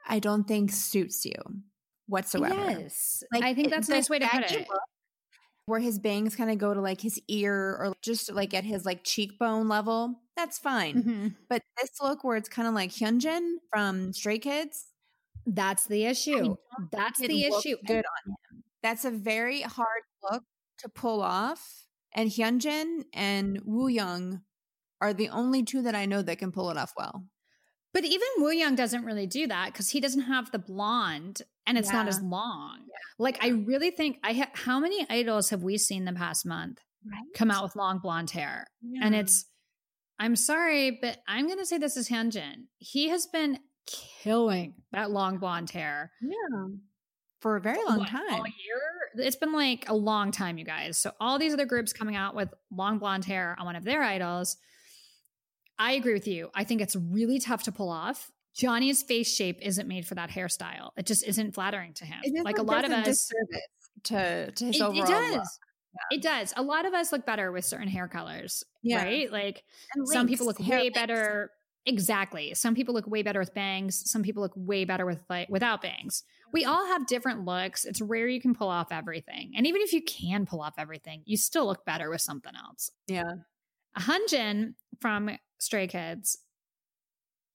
I don't think suits you whatsoever. yes Like, i think that's a nice way to put it look, Where his bangs kind of go to like his ear or just like at his like cheekbone level. That's fine. Mhm. But this look where it's kind of like Hyunjin from Stray Kids, that's the issue that's the issue good on him. That's a very hard look to pull off. And Hyunjin and Woo Young are the only two that I know that can pull it off well. But even Woo Young doesn't really do that because he doesn't have the blonde and it's not as long. Like I really think I ha- how many idols have we seen the past month come out with long blonde hair? And it's I'm sorry, but I'm going to say this is Hyunjin. He has been killing that long blonde hair yeah. For a very long what, time. Year? It's been like a long time, you guys. So all these other groups coming out with long blonde hair on one of their idols. I agree with you. I think it's really tough to pull off. Johnny's face shape isn't made for that hairstyle. It just isn't flattering to him. Like a lot of us, to, to his it, overall it does. look. It does. A lot of us look better with certain hair colors, Yeah. right? Like some people look way links. better. Exactly. Some people look way better with bangs. Some people look way better with like without bangs. We all have different looks. It's rare you can pull off everything. And even if you can pull off everything, you still look better with something else. Yeah. Hyunjin from Stray Kids,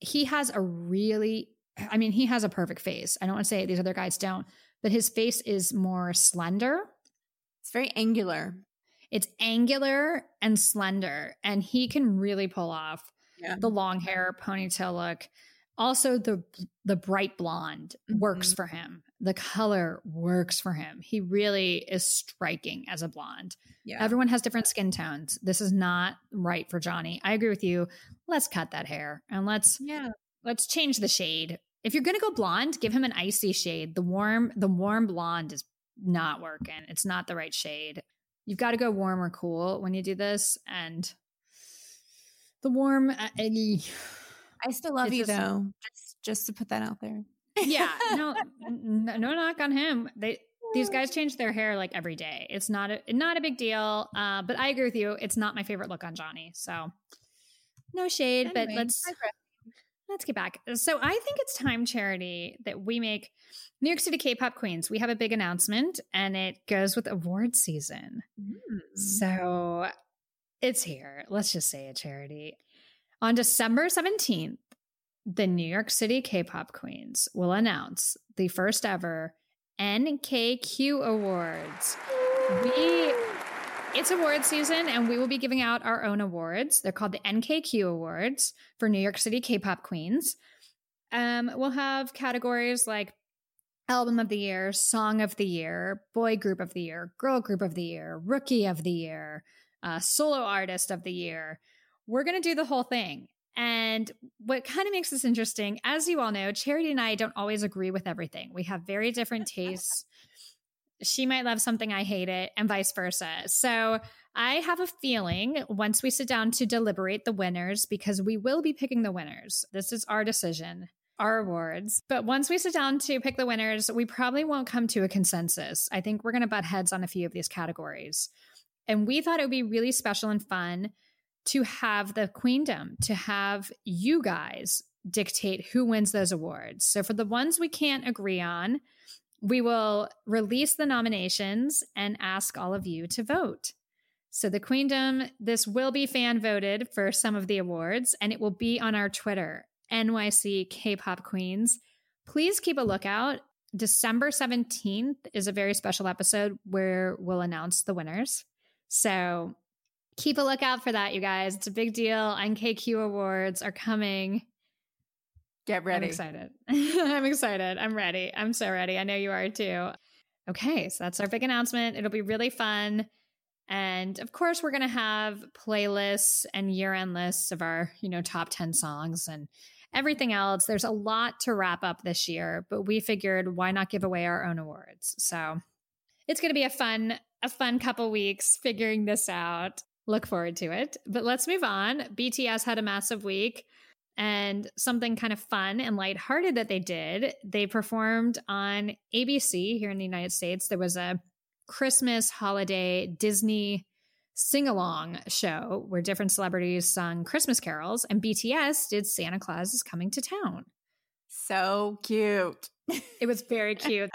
he has a really, I mean, he has a perfect face. I don't want to say these other guys don't, but his face is more slender. It's very angular. It's angular and slender, and he can really pull off Yeah. the long hair ponytail look. Also, the the bright blonde works Mhm. for him. The color works for him. He really is striking as a blonde. Yeah. Everyone has different skin tones. This is not right for Johnny. I agree with you. Let's cut that hair and let's yeah. let's change the shade. If you're gonna go blonde, give him an icy shade. The warm the warm blonde is not working. It's not the right shade. You've got to go warm or cool when you do this, and the warm. Uh, eh, I still love you just- though. Just just to put that out there. yeah, no, no knock on him. They these guys change their hair like every day. It's not a not a big deal. Uh, but I agree with you. It's not my favorite look on Johnny. So no shade, but let's let's get back. So I think it's time, Charity, that we make New York City K-pop queens. We have a big announcement, and it goes with award season. Mm-hmm. So it's here. Let's just say a Charity. On December 17th, the New York City K pop queens will announce the first ever NKQ Awards. We. It's award season, and we will be giving out our own awards. They're called the NKQ Awards for New York City K pop queens. Um, we'll have categories like Album of the Year, Song of the Year, Boy Group of the Year, Girl Group of the Year, Rookie of the Year, uh, Solo Artist of the Year. We're going to do the whole thing. And what kind of makes this interesting, as you all know, Charity and I don't always agree with everything. We have very different tastes. she might love something, I hate it, and vice versa. So I have a feeling once we sit down to deliberate the winners, because we will be picking the winners, this is our decision our awards. But once we sit down to pick the winners, we probably won't come to a consensus. I think we're going to butt heads on a few of these categories. And we thought it would be really special and fun to have the queendom, to have you guys dictate who wins those awards. So for the ones we can't agree on, we will release the nominations and ask all of you to vote. So the queendom, this will be fan voted for some of the awards, and it will be on our Twitter NYC K-pop Queens. Please keep a lookout. December 17th is a very special episode where we'll announce the winners. So keep a lookout for that, you guys. It's a big deal. NKQ Awards are coming. Get ready. I'm excited. I'm excited. I'm ready. I'm so ready. I know you are too. Okay, so that's our big announcement. It'll be really fun. And of course, we're going to have playlists and year end lists of our, you know, top 10 songs and everything else. There's a lot to wrap up this year, but we figured why not give away our own awards? So it's going to be a fun, a fun couple weeks figuring this out. Look forward to it. But let's move on. BTS had a massive week and something kind of fun and lighthearted that they did. They performed on ABC here in the United States. There was a Christmas holiday Disney sing along show where different celebrities sung Christmas carols, and BTS did Santa Claus is Coming to Town. So cute. It was very cute.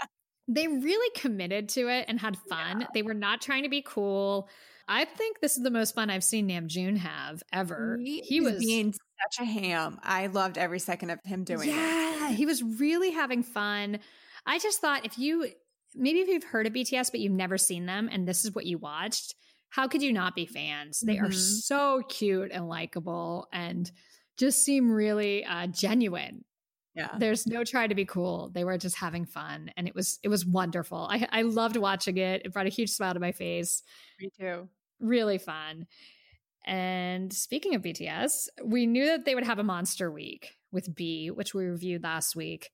they really committed to it and had fun. They were not trying to be cool. I think this is the most fun I've seen Namjoon have ever. He, was being such a ham. I loved every second of him doing it. yeah, he was really having fun. I just thought if you maybe if you've heard of BTS but you've never seen them and this is what you watched, how could you not be fans? They are Mhm. so cute and likable and just seem really uh, genuine. Yeah. There's no try to be cool. They were just having fun, and it was it was wonderful. I I loved watching it. It brought a huge smile to my face. Me too. Really fun. And speaking of BTS, we knew that they would have a monster week with BE, which we reviewed last week.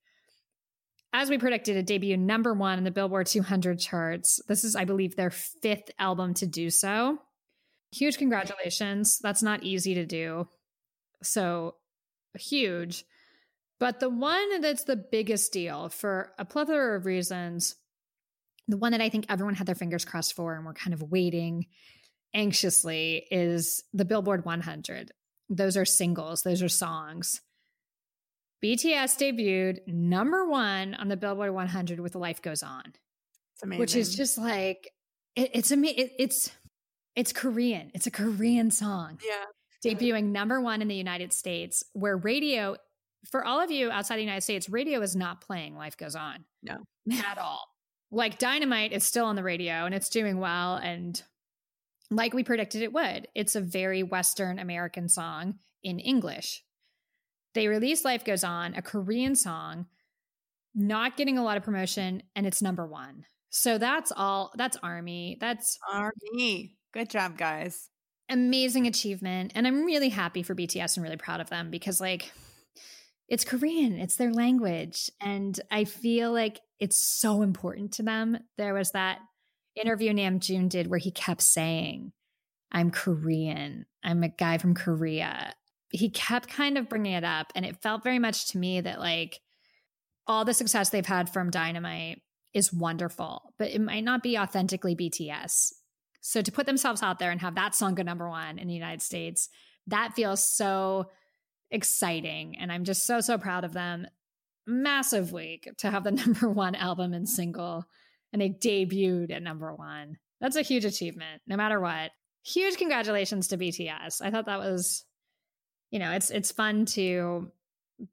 As we predicted, it debuted number one in the Billboard 200 charts. This is, I believe, their fifth album to do so. Huge congratulations. That's not easy to do. So huge. But the one that's the biggest deal for a plethora of reasons, the one that I think everyone had their fingers crossed for and we're kind of waiting anxiously is the Billboard 100. Those are singles, those are songs. BTS debuted number one on the Billboard 100 with Life Goes On, It's amazing. which is just like it, it's ama- it, it's it's Korean. It's a Korean song yeah. debuting number one in the United States, where radio, for all of you outside the United States, radio is not playing Life Goes On. No. at all. Like Dynamite is still on the radio and it's doing well. And like we predicted it would, it's a very Western American song in English. They released Life Goes On, a Korean song, not getting a lot of promotion, and it's number one. So that's all. That's Army. That's Army. Good job, guys. amazing achievement and i'm really happy for bts and really proud of them because like it's korean it's their language and i feel like it's so important to them there was that interview Nam namjoon did where he kept saying i'm korean i'm a guy from korea he kept kind of bringing it up and it felt very much to me that like all the success they've had from dynamite is wonderful but it might not be authentically bts so to put themselves out there and have that song go number one in the United States, that feels so exciting. And I'm just so, so proud of them. Massive week to have the number one album and single. And they debuted at number one. That's a huge achievement, no matter what. Huge congratulations to BTS. I thought that was, you know, it's it's fun to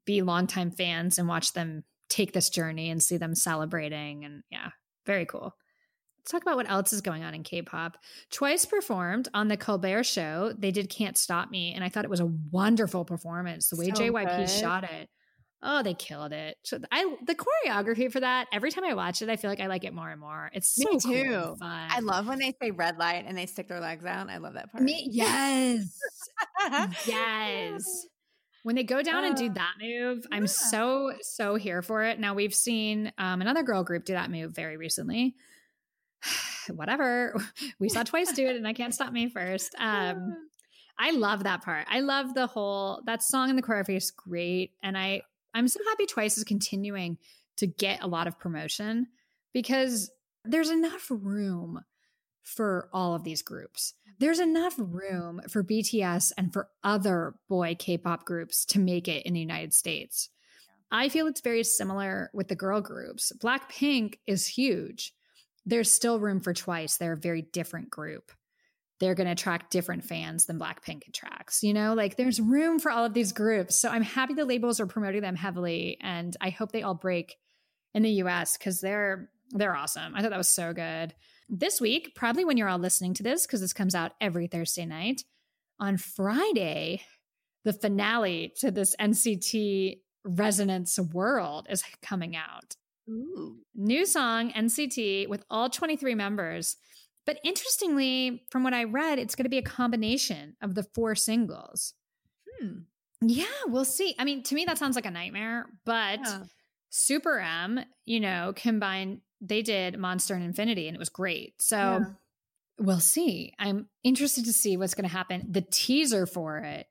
be longtime fans and watch them take this journey and see them celebrating. And yeah, very cool. Let's talk about what else is going on in K-pop. Twice performed on the Colbert Show. They did "Can't Stop Me," and I thought it was a wonderful performance. The way So JYP good. shot it, oh, they killed it. So I the choreography for that. Every time I watch it, I feel like I like it more and more. It's so Me cool too. fun. I love when they say red light and they stick their legs out. I love that part. me. Yes, yes. When they go down and do Uh, that move, I'm yeah. so so here for it. Now we've seen um, another girl group do that move very recently. Whatever, we saw Twice do it, and I can't stop me first. Um, I love that part. I love the whole that song and the choreography is great, and I I'm so happy Twice is continuing to get a lot of promotion because there's enough room for all of these groups. There's enough room for BTS and for other boy K-pop groups to make it in the United States. I feel it's very similar with the girl groups. Blackpink is huge. There's still room for Twice. They're a very different group they're going to attract different fans than Blackpink attracts. You know, like there's room for all of these groups. So I'm happy the labels are promoting them heavily, and I hope they all break in the US because they're they're awesome. I thought that was so good. This week, probably when you're all listening to this, because this comes out every Thursday night, on Friday, the finale to this NCT Resonance World is coming out Ooh. new song NCT with all 23 members. But interestingly, from what I read, it's going to be a combination of the four singles. Hmm. Yeah, we'll see. I mean, to me, that sounds like a nightmare, but Yeah. Super M, you know, combined, they did Monster and Infinity and it was great. So Yeah. we'll see. I'm interested to see what's going to happen. The teaser for it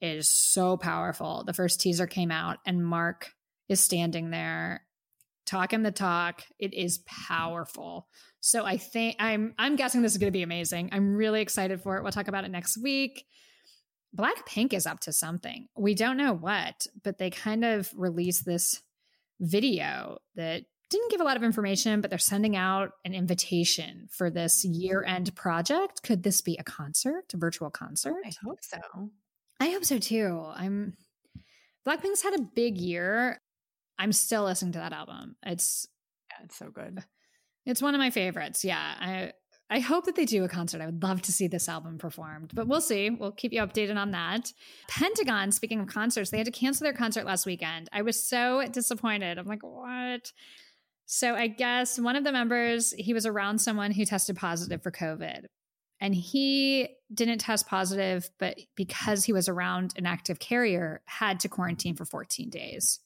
is so powerful. The first teaser came out and Mark is standing there talking the talk. It is powerful. So I think I'm I'm guessing this is going to be amazing. I'm really excited for it. We'll talk about it next week. Blackpink is up to something. We don't know what, but they kind of released this video that didn't give a lot of information, but they're sending out an invitation for this year end project. Could this be a concert, a virtual concert? I hope so. I hope so too. I'm Blackpink's had a big year. I'm still listening to that album. It's Yeah, it's so good. It's one of my favorites. Yeah. I I hope that they do a concert. I would love to see this album performed, but we'll see. We'll keep you updated on that. Pentagon, speaking of concerts, they had to cancel their concert last weekend. I was so disappointed. I'm like, what? So I guess one of the members, he was around someone who tested positive for COVID. And he didn't test positive, but because he was around an active carrier, had to quarantine for 14 days.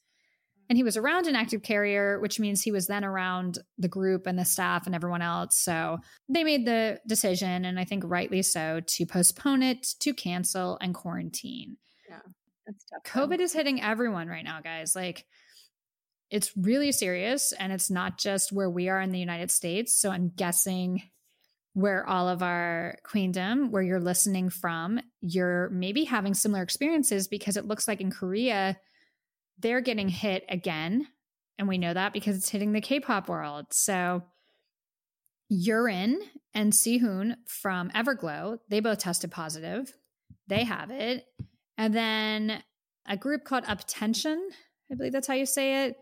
And he was around an active carrier, which means he was then around the group and the staff and everyone else. So they made the decision, and I think rightly so, to postpone it, to cancel, and quarantine. Yeah, that's tough. though. COVID is hitting everyone right now, guys. Like, it's really serious, and it's not just where we are in the United States. So I'm guessing where all of our queendom, where you're listening from, you're maybe having similar experiences because it looks like in Korea, they're getting hit again. And we know that because it's hitting the K pop world. So Yiren and Sihyeon from Everglow, they both tested positive. They have it. And then a group called UP10TION, I believe that's how you say it.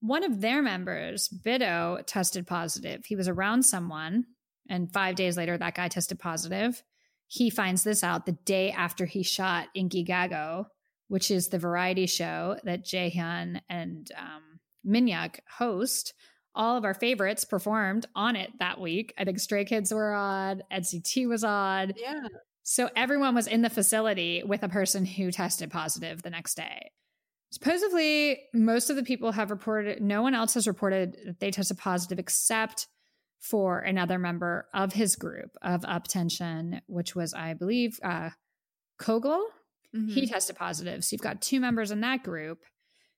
One of their members, Bitto, tested positive. He was around someone, and five days later, that guy tested positive. He finds this out the day after he shot Inkigayo, which is the variety show that Jaehyun and um, host. All of our favorites performed on it that week. I think Stray Kids were on, NCT was on. Yeah. So everyone was in the facility with a person who tested positive the next day. Supposedly, most of the people have reported, no one else has reported that they tested positive except for another member of his group of UP10TION, which was, I believe, uh, Kogyeol. He Mhm. tested positive. So you've got two members in that group.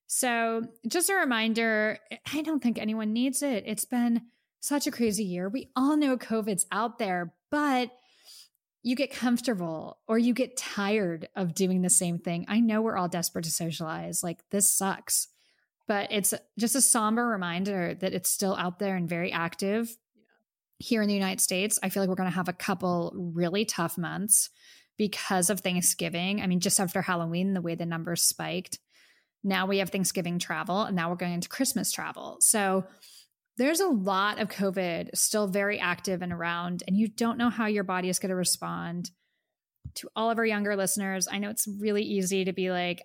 So just a reminder I don't think anyone needs it. It's been such a crazy year. We all know COVID's out there, but you get comfortable or you get tired of doing the same thing. I know we're all desperate to socialize. Like this sucks, but it's just a somber reminder that it's still out there and very active. Here in the United States, I feel like we're going to have a couple really tough months because of Thanksgiving. I mean, just after Halloween, the way the numbers spiked. Now we have Thanksgiving travel, and now we're going into Christmas travel. So there's a lot of COVID still very active and around, and you don't know how your body is going to respond. To all of our younger listeners, I know it's really easy to be like,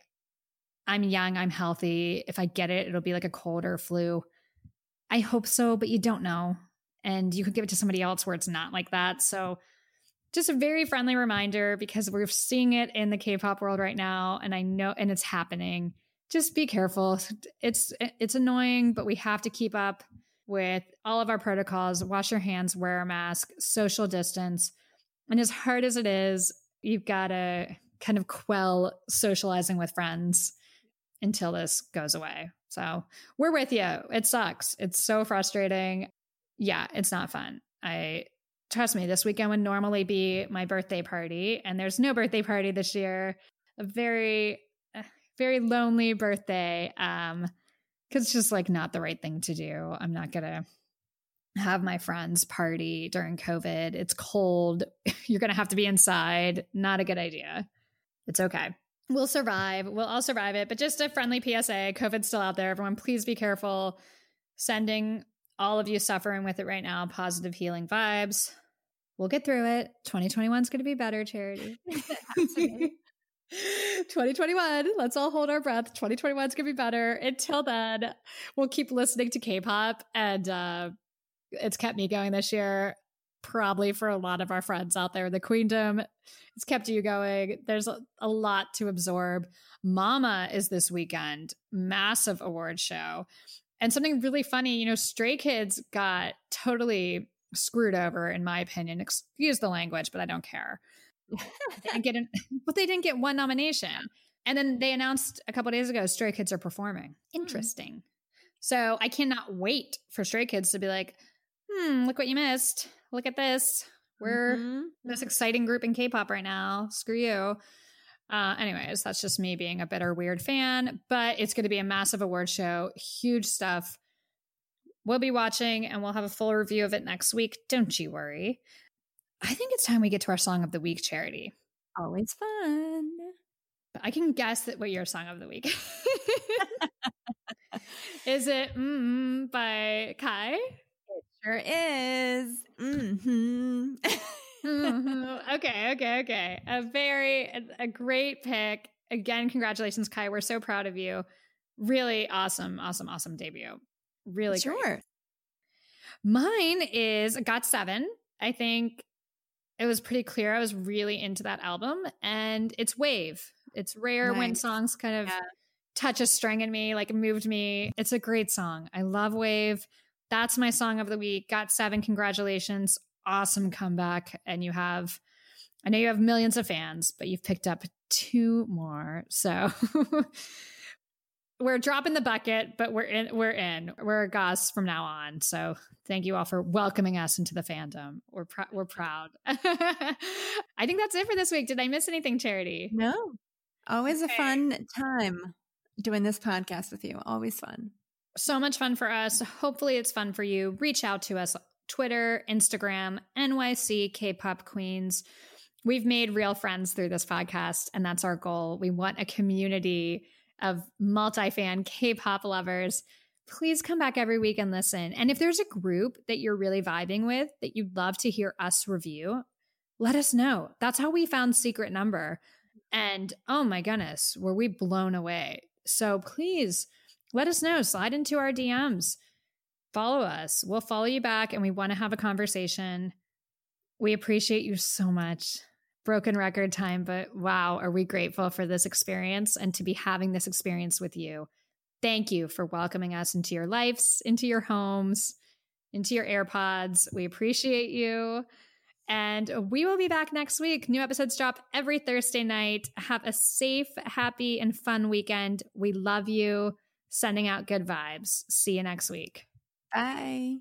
I'm young, I'm healthy. If I get it, it'll be like a cold or flu. I hope so, but you don't know. And you could give it to somebody else where it's not like that. So, just a very friendly reminder because we're seeing it in the K-pop world right now and I know and it's happening. Just be careful. It's it's annoying, but we have to keep up with all of our protocols. Wash your hands, wear a mask, social distance. And as hard as it is, you've got to kind of quell socializing with friends until this goes away. So, we're with you. It sucks. It's so frustrating. Yeah, it's not fun. I trust me, this weekend would normally be my birthday party, and there's no birthday party this year. A very, uh, very lonely birthday. Um, because it's just like not the right thing to do. I'm not gonna have my friends party during COVID. It's cold. You're gonna have to be inside. Not a good idea. It's okay. We'll survive. We'll all survive it. But just a friendly PSA COVID's still out there. Everyone, please be careful. Sending all of you suffering with it right now positive healing vibes. We'll get through it. 2021 is going to be better, Charity. 2021. Let's all hold our breath. 2021 is going to be better. Until then, we'll keep listening to K-pop, and uh, it's kept me going this year. Probably for a lot of our friends out there in the Queendom, it's kept you going. There's a, a lot to absorb. Mama is this weekend, massive award show. And something really funny, you know, Stray Kids got totally screwed over, in my opinion. Excuse the language, but I don't care. they didn't get an, but they didn't get one nomination. And then they announced a couple days ago Stray Kids are performing. Interesting. So I cannot wait for Stray Kids to be like, hmm, look what you missed. Look at this. We're Mhm. this exciting group in K-pop right now. Screw you. Uh, anyways, that's just me being a bitter, weird fan. But it's going to be a massive award show, huge stuff. We'll be watching, and we'll have a full review of it next week. Don't you worry. I think it's time we get to our song of the week, Charity. Always fun. But I can guess that what your song of the week is. it mm, by Kai? It Sure is. hmm Mhm. okay, okay, okay. A very a, a great pick. Again, congratulations, Kai. We're so proud of you. Really awesome, awesome, awesome debut. Really great. Sure. Mine is Got Seven. I think it was pretty clear I was really into that album, and it's Wave. It's rare when songs kind of Yeah. touch a string in me, like it moved me. It's a great song. I love Wave. That's my song of the week. Got Seven. Congratulations. Awesome comeback. And you have, I know you have millions of fans, but you've picked up two more. So we're dropping the bucket, but we're in, we're in, we're Ahgase from now on. So thank you all for welcoming us into the fandom. We're pr- we're proud. I think that's it for this week. Did I miss anything, Charity? No. Always Okay. a fun time doing this podcast with you. Always fun. So much fun for us. Hopefully, it's fun for you. Reach out to us Twitter, Instagram, NYC K pop queens. We've made real friends through this podcast, and that's our goal. We want a community of multi fan K pop lovers. Please come back every week and listen. And if there's a group that you're really vibing with that you'd love to hear us review, let us know. That's how we found Secret Number. And oh my goodness, were we blown away. So please let us know. Slide into our DMs. Follow us. We'll follow you back and we want to have a conversation. We appreciate you so much. Broken record time, but wow, are we grateful for this experience and to be having this experience with you. Thank you for welcoming us into your lives, into your homes, into your AirPods. We appreciate you. And we will be back next week. New episodes drop every Thursday night. Have a safe, happy, and fun weekend. We love you. Sending out good vibes. See you next week. Bye.